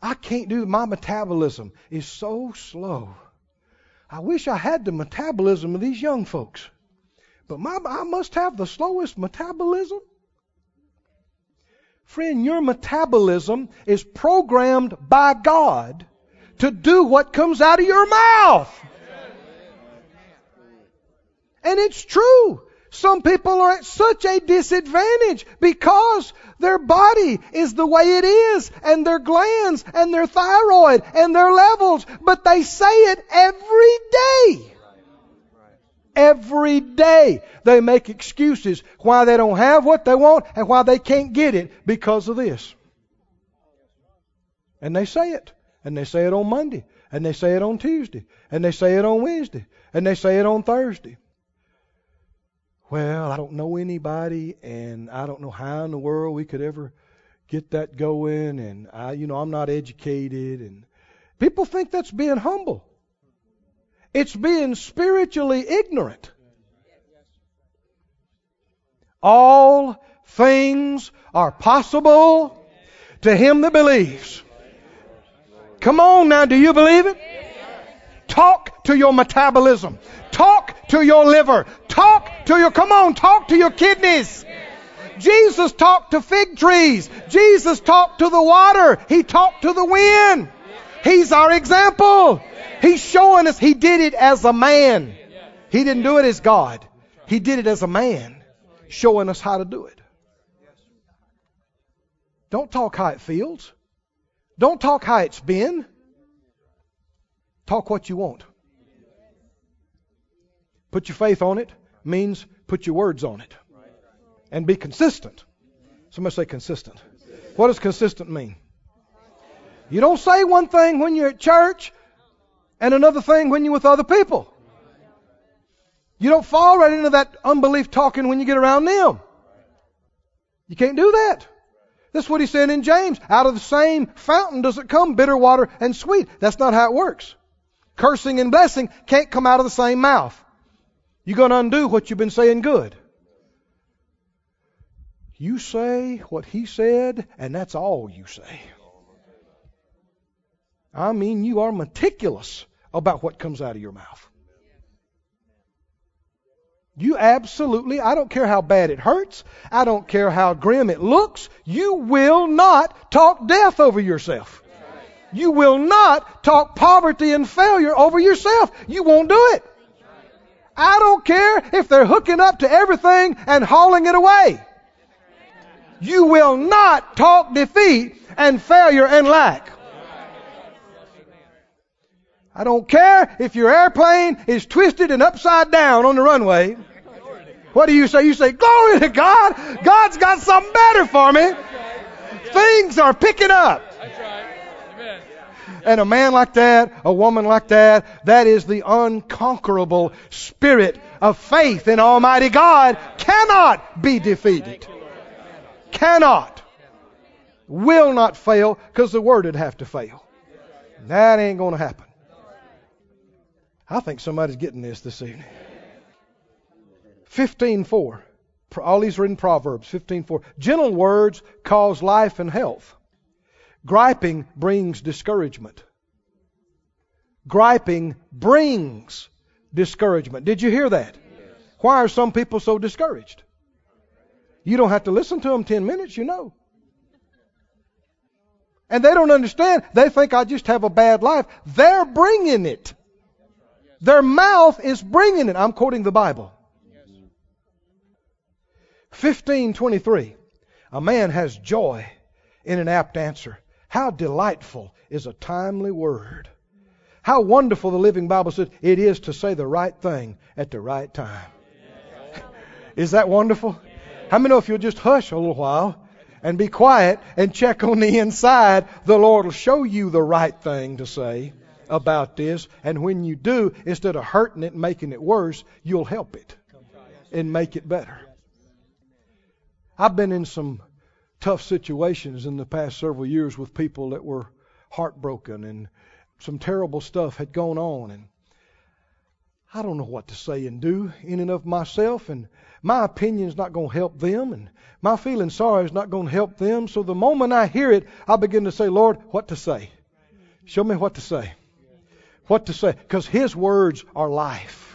I can't do my metabolism is so slow. I wish I had the metabolism of these young folks. But my I must have the slowest metabolism. Friend, your metabolism is programmed by God to do what comes out of your mouth. And it's true. Some people are at such a disadvantage because their body is the way it is, and their glands, and their thyroid, and their levels, but they say it every day. Every day they make excuses why they don't have what they want and why they can't get it because of this. And they say it. And they say it on Monday. And they say it on Tuesday. And they say it on Wednesday. And they say it on Thursday. Well, I don't know anybody, and I don't know how in the world we could ever get that going. And I, you know, I'm not educated. And people think that's being humble. It's being spiritually ignorant. All things are possible to him that believes. Come on now, do you believe it? Talk to your metabolism. Talk to your liver. Talk to your, come on, talk to your kidneys. Jesus talked to fig trees. Jesus talked to the water. He talked to the wind. He's our example. He's showing us he did it as a man. He didn't do it as God. He did it as a man, showing us how to do it. Don't talk how it feels. Don't talk how it's been. Talk what you want. Put your faith on it means put your words on it. And be consistent. Somebody say consistent. What does consistent mean? You don't say one thing when you're at church and another thing when you're with other people. You don't fall right into that unbelief talking when you get around them. You can't do that. That's what he said in James. Out of the same fountain does it come bitter water and sweet. That's not how it works. Cursing and blessing can't come out of the same mouth. You're going to undo what you've been saying good. You say what he said, and that's all you say. I mean, you are meticulous about what comes out of your mouth. You absolutely, I don't care how bad it hurts, I don't care how grim it looks, you will not talk death over yourself. You will not talk poverty and failure over yourself. You won't do it. I don't care if they're hooking up to everything and hauling it away. You will not talk defeat and failure and lack. I don't care if your airplane is twisted and upside down on the runway. What do you say? You say, Glory to God. God's got something better for me. Things are picking up. And a man like that, a woman like that, that is the unconquerable spirit of faith in Almighty God cannot be defeated. Cannot. Will not fail because the word would have to fail. That ain't going to happen. I think somebody's getting this this evening. 15:4. All these are in Proverbs 15:4. Gentle words cause life and health. Griping brings discouragement. griping brings discouragement. Did you hear that? Why are some people so discouraged? You don't have to listen to them 10 minutes, you know. And they don't understand. They think I just have a bad life. They're bringing it. Their mouth is bringing it. I'm quoting the Bible. 1523. A man has joy in an apt answer. How delightful is a timely word. How wonderful the Living Bible says it is to say the right thing at the right time. Is that wonderful? How many know if you'll just hush a little while and be quiet and check on the inside, the Lord will show you the right thing to say about this. And when you do, instead of hurting it and making it worse, you'll help it and make it better. I've been in some tough situations in the past several years with people that were heartbroken and some terrible stuff had gone on and I don't know what to say and do in and of myself and my opinion's not going to help them and my feeling sorry is not going to help them so the moment I hear it I begin to say Lord what to say show me what to say what to say because his words are life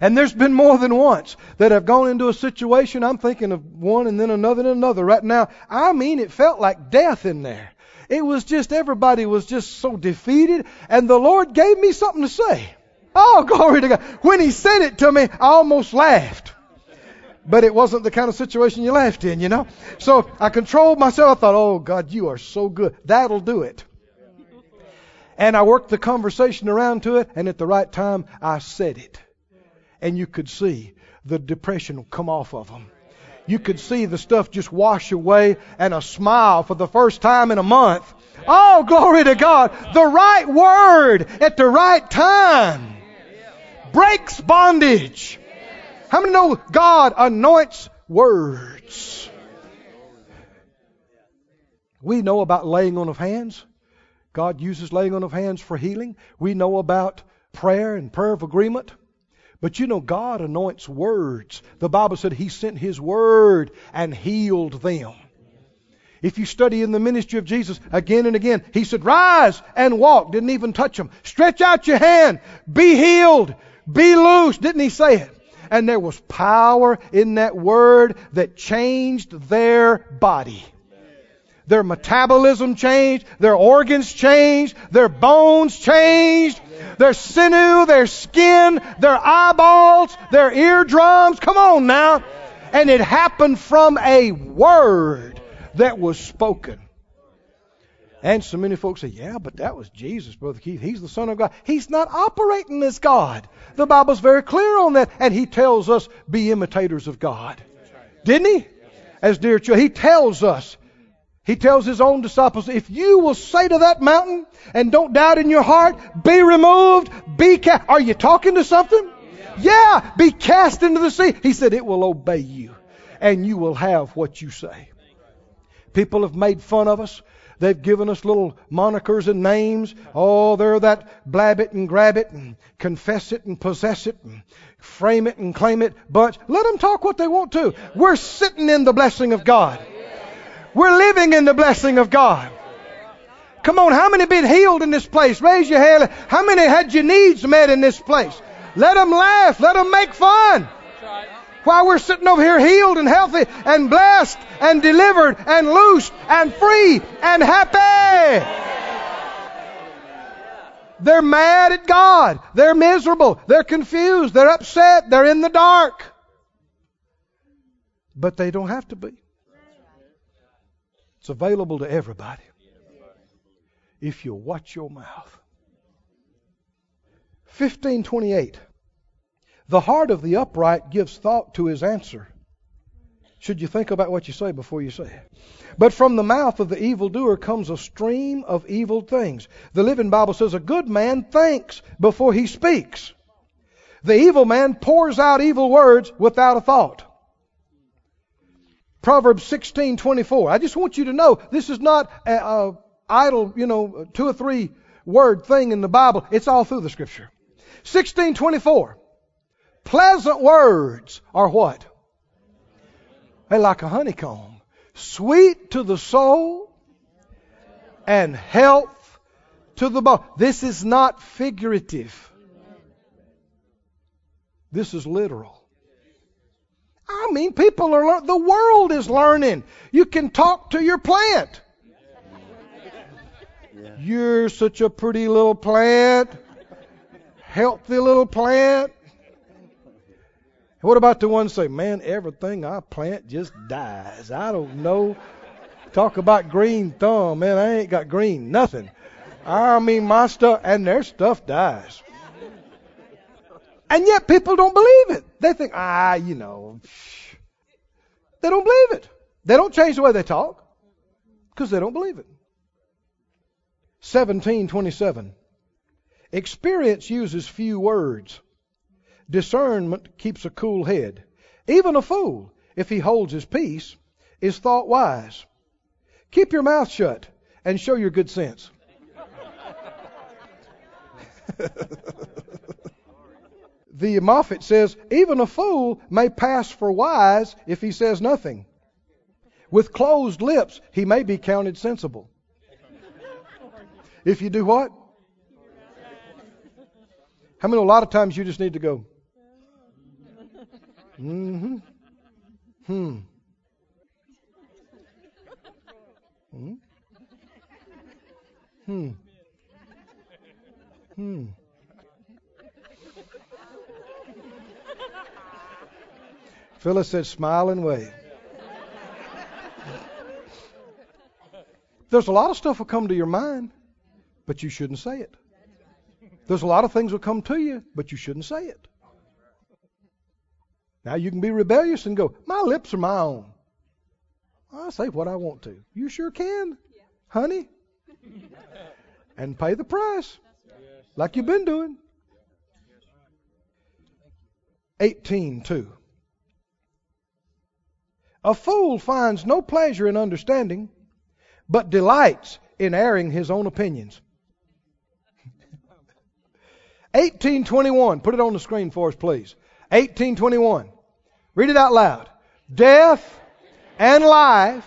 and there's been more than once that I've gone into a situation, I'm thinking of one and then another and another right now. I mean, it felt like death in there. It was just, everybody was just so defeated, and the Lord gave me something to say. Oh, glory to God. When He said it to me, I almost laughed. But it wasn't the kind of situation you laughed in, you know? So I controlled myself. I thought, oh, God, you are so good. That'll do it. And I worked the conversation around to it, and at the right time, I said it and you could see the depression come off of them. You could see the stuff just wash away and a smile for the first time in a month. Oh, glory to God. The right word at the right time breaks bondage. How many know God anoints words? We know about laying on of hands. God uses laying on of hands for healing. We know about prayer and prayer of agreement. But you know, God anoints words. The Bible said He sent His word and healed them. If you study in the ministry of Jesus again and again, He said, Rise and walk. Didn't even touch them. Stretch out your hand. Be healed. Be loose. Didn't He say it? And there was power in that word that changed their body. Their metabolism changed, their organs changed, their bones changed, their sinew, their skin, their eyeballs, their eardrums. Come on now. And it happened from a word that was spoken. And so many folks say, yeah, but that was Jesus, Brother Keith. He's the Son of God. He's not operating as God. The Bible's very clear on that. And He tells us, be imitators of God. Didn't He? As dear children. He tells us he tells his own disciples, if you will say to that mountain and don't doubt in your heart, be removed, be cast. Are you talking to something? Yeah, be cast into the sea. He said, it will obey you and you will have what you say. People have made fun of us. They've given us little monikers and names. Oh, they're that blab it and grab it and confess it and possess it and frame it and claim it bunch. Let them talk what they want to. We're sitting in the blessing of God. We're living in the blessing of God. Come on, how many been healed in this place? Raise your hand. How many had your needs met in this place? Let them laugh. Let them make fun. While we're sitting over here healed and healthy and blessed and delivered and loosed and free and happy. They're mad at God. They're miserable. They're confused. They're upset. They're in the dark. But they don't have to be. It's available to everybody if you watch your mouth. 1528. The heart of the upright gives thought to his answer. Should you think about what you say before you say it? But from the mouth of the evildoer comes a stream of evil things. The Living Bible says a good man thinks before he speaks. The evil man pours out evil words without a thought. Proverbs 16:24. I just want you to know this is not a, a idle, you know, two or three word thing in the Bible. It's all through the Scripture. 16:24. Pleasant words are what? They're like a honeycomb, sweet to the soul and health to the bone. This is not figurative. This is literal. I mean, people are, lear- the world is learning. You can talk to your plant. You're such a pretty little plant. Healthy little plant. What about the ones say, man, everything I plant just dies. I don't know. Talk about green thumb, man. I ain't got green nothing. I mean, my stuff, and their stuff dies. And yet people don't believe it. They think, ah, you know. They don't believe it. They don't change the way they talk because they don't believe it. 1727. Experience uses few words. Discernment keeps a cool head. Even a fool, if he holds his peace, is thought wise. Keep your mouth shut and show your good sense. the Moffatt says, even a fool may pass for wise if he says nothing. With closed lips, he may be counted sensible. If you do what? How many? A lot of times you just need to go. Mm-hmm. Hmm. Hmm. Hmm. Hmm. Phyllis said, smile and wave. There's a lot of stuff will come to your mind, but you shouldn't say it. There's a lot of things will come to you, but you shouldn't say it. Now you can be rebellious and go, my lips are my own. I say what I want to. You sure can, honey. and pay the price, like you've been doing. 18.2. A fool finds no pleasure in understanding, but delights in airing his own opinions. 1821. Put it on the screen for us, please. 1821. Read it out loud. Death and life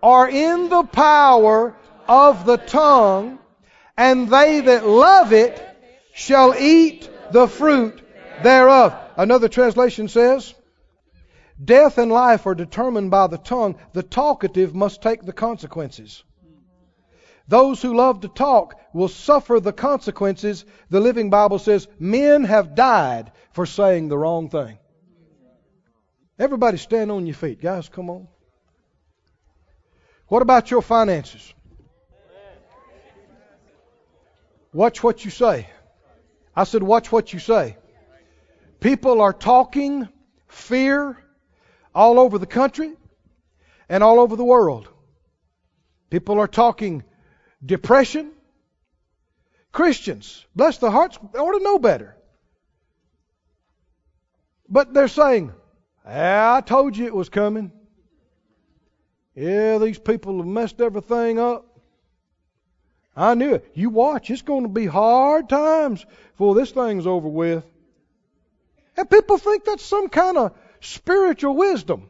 are in the power of the tongue, and they that love it shall eat the fruit thereof. Another translation says, Death and life are determined by the tongue. The talkative must take the consequences. Those who love to talk will suffer the consequences. The Living Bible says men have died for saying the wrong thing. Everybody stand on your feet. Guys, come on. What about your finances? Watch what you say. I said, watch what you say. People are talking fear all over the country and all over the world. People are talking depression. Christians, bless their hearts, ought to know better. But they're saying, ah, I told you it was coming. Yeah, these people have messed everything up. I knew it. You watch, it's going to be hard times before this thing's over with. And people think that's some kind of spiritual wisdom.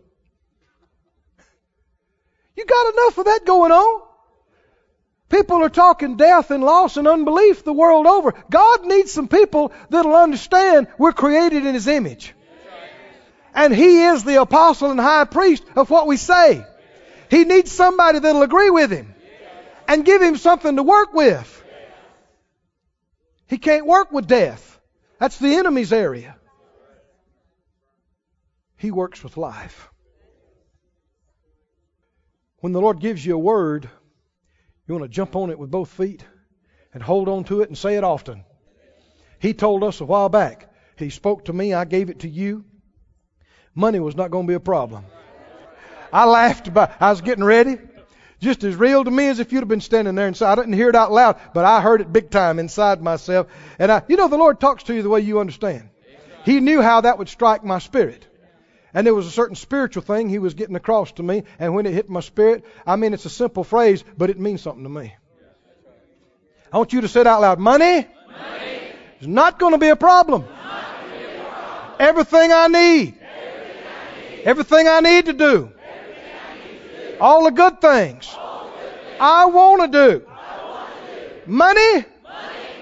You got enough of that going on. People are talking death and loss and unbelief the world over. God needs some people that'll understand we're created in His image. And He is the apostle and high priest of what we say. He needs somebody that'll agree with Him and give Him something to work with. He can't work with death. That's the enemy's area. He works with life. When the Lord gives you a word, you want to jump on it with both feet and hold on to it and say it often. He told us a while back, He spoke to me, I gave it to you. Money was not going to be a problem. I laughed about I was getting ready. Just as real to me as if you'd have been standing there inside. I didn't hear it out loud, but I heard it big time inside myself. And I you know the Lord talks to you the way you understand. He knew how that would strike my spirit. And there was a certain spiritual thing he was getting across to me. And when it hit my spirit, I mean, it's a simple phrase, but it means something to me. I want you to say it out loud. Money, Money is not going to be a problem. Everything I need, Everything I need, to do, all the good things. I want to do. Money,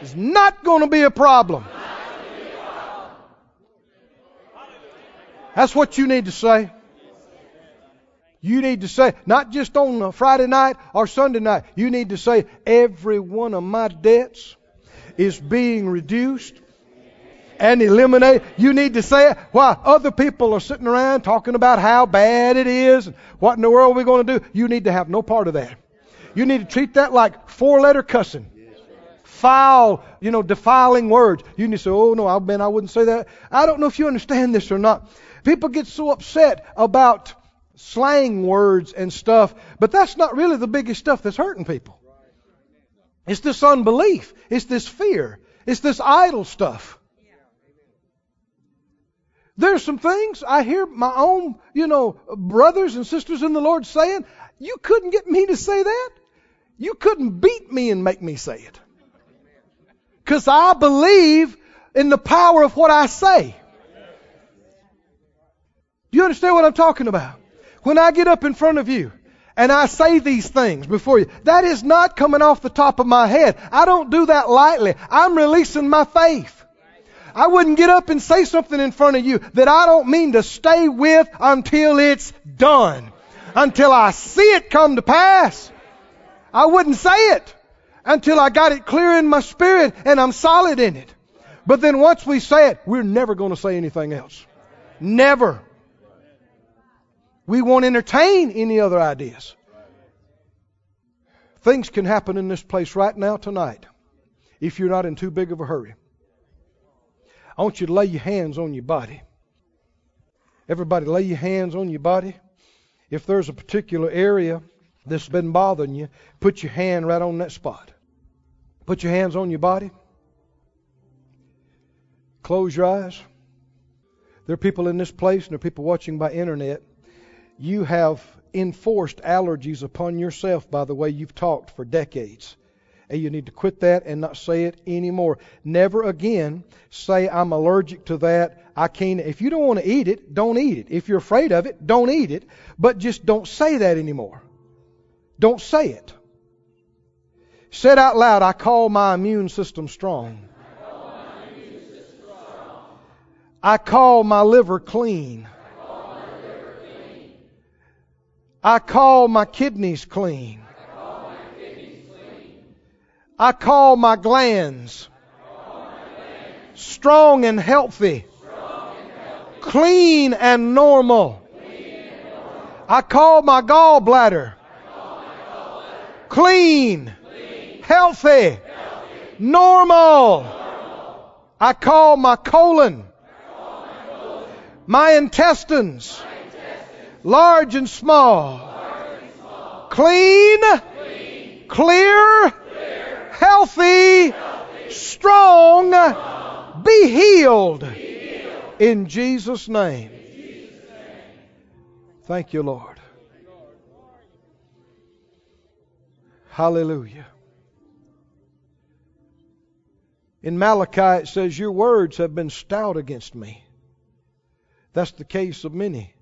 is not going to be a problem. That's what you need to say. You need to say, not just on Friday night or Sunday night, you need to say, every one of my debts is being reduced and eliminated. You need to say it while other people are sitting around talking about how bad it is and what in the world we're going to do. You need to have no part of that. You need to treat that like four letter cussing. Foul, you know, defiling words. You need to say, oh no, I man, I wouldn't say that. I don't know if you understand this or not. People get so upset about slang words and stuff, but that's not really the biggest stuff that's hurting people. It's this unbelief. It's this fear. It's this idle stuff. There's some things I hear my own, you know, brothers and sisters in the Lord saying, you couldn't get me to say that. You couldn't beat me and make me say it. Because I believe in the power of what I say. Do you understand what I'm talking about? When I get up in front of you and I say these things before you, that is not coming off the top of my head. I don't do that lightly. I'm releasing my faith. I wouldn't get up and say something in front of you that I don't mean to stay with until it's done. Until I see it come to pass. I wouldn't say it until I got it clear in my spirit and I'm solid in it. But then once we say it, we're never going to say anything else. Never. We won't entertain any other ideas. Things can happen in this place right now tonight if you're not in too big of a hurry. I want you to lay your hands on your body. Everybody, lay your hands on your body. If there's a particular area that's been bothering you, put your hand right on that spot. Put your hands on your body. Close your eyes. There are people in this place and there are people watching by internet you have enforced allergies upon yourself by the way you've talked for decades. And you need to quit that and not say it anymore. Never again say, I'm allergic to that. I can't. If you don't want to eat it, don't eat it. If you're afraid of it, don't eat it. But just don't say that anymore. Don't say it. Said out loud, I call my immune system strong. I call my liver clean. I call my kidneys clean. I call my glands strong and healthy, clean and normal. I call my gallbladder clean, healthy, normal. I call my colon, my intestines large and small, Clean, clear, healthy, strong, be healed in Jesus' name. Thank you, Lord. Hallelujah. In Malachi, it says, Your words have been stout against me. That's the case of many.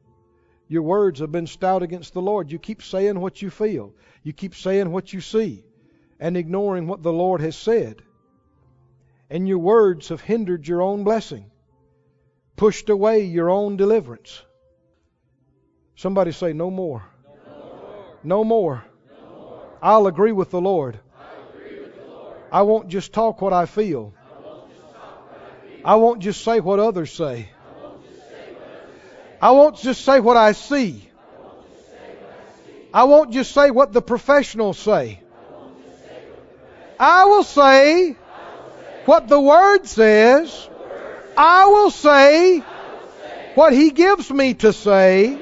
Your words have been stout against the Lord. You keep saying what you feel, you keep saying what you see, and ignoring what the Lord has said. And your words have hindered your own blessing, pushed away your own deliverance. Somebody say, No more. No more. No more. I'll agree with the Lord. I won't just talk what I feel. I won't just say what others say. I won't just say what I see. I won't just say what the professionals say. I will say what the Word says. I will say what He gives me to say.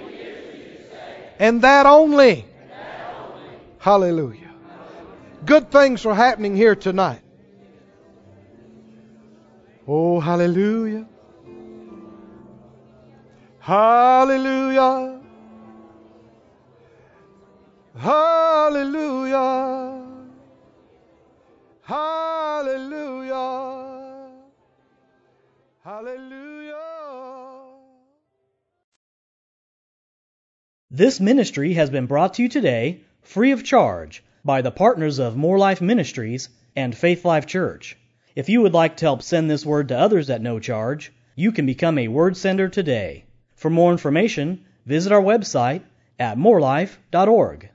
And that only. Hallelujah. Good things are happening here tonight. Oh, hallelujah. Hallelujah. Hallelujah. Hallelujah. Hallelujah. This ministry has been brought to you today free of charge by the partners of Moore Life Ministries and Faith Life Church. If you would like to help send this word to others at no charge, you can become a word sender today. For more information, visit our website at moorelife.org.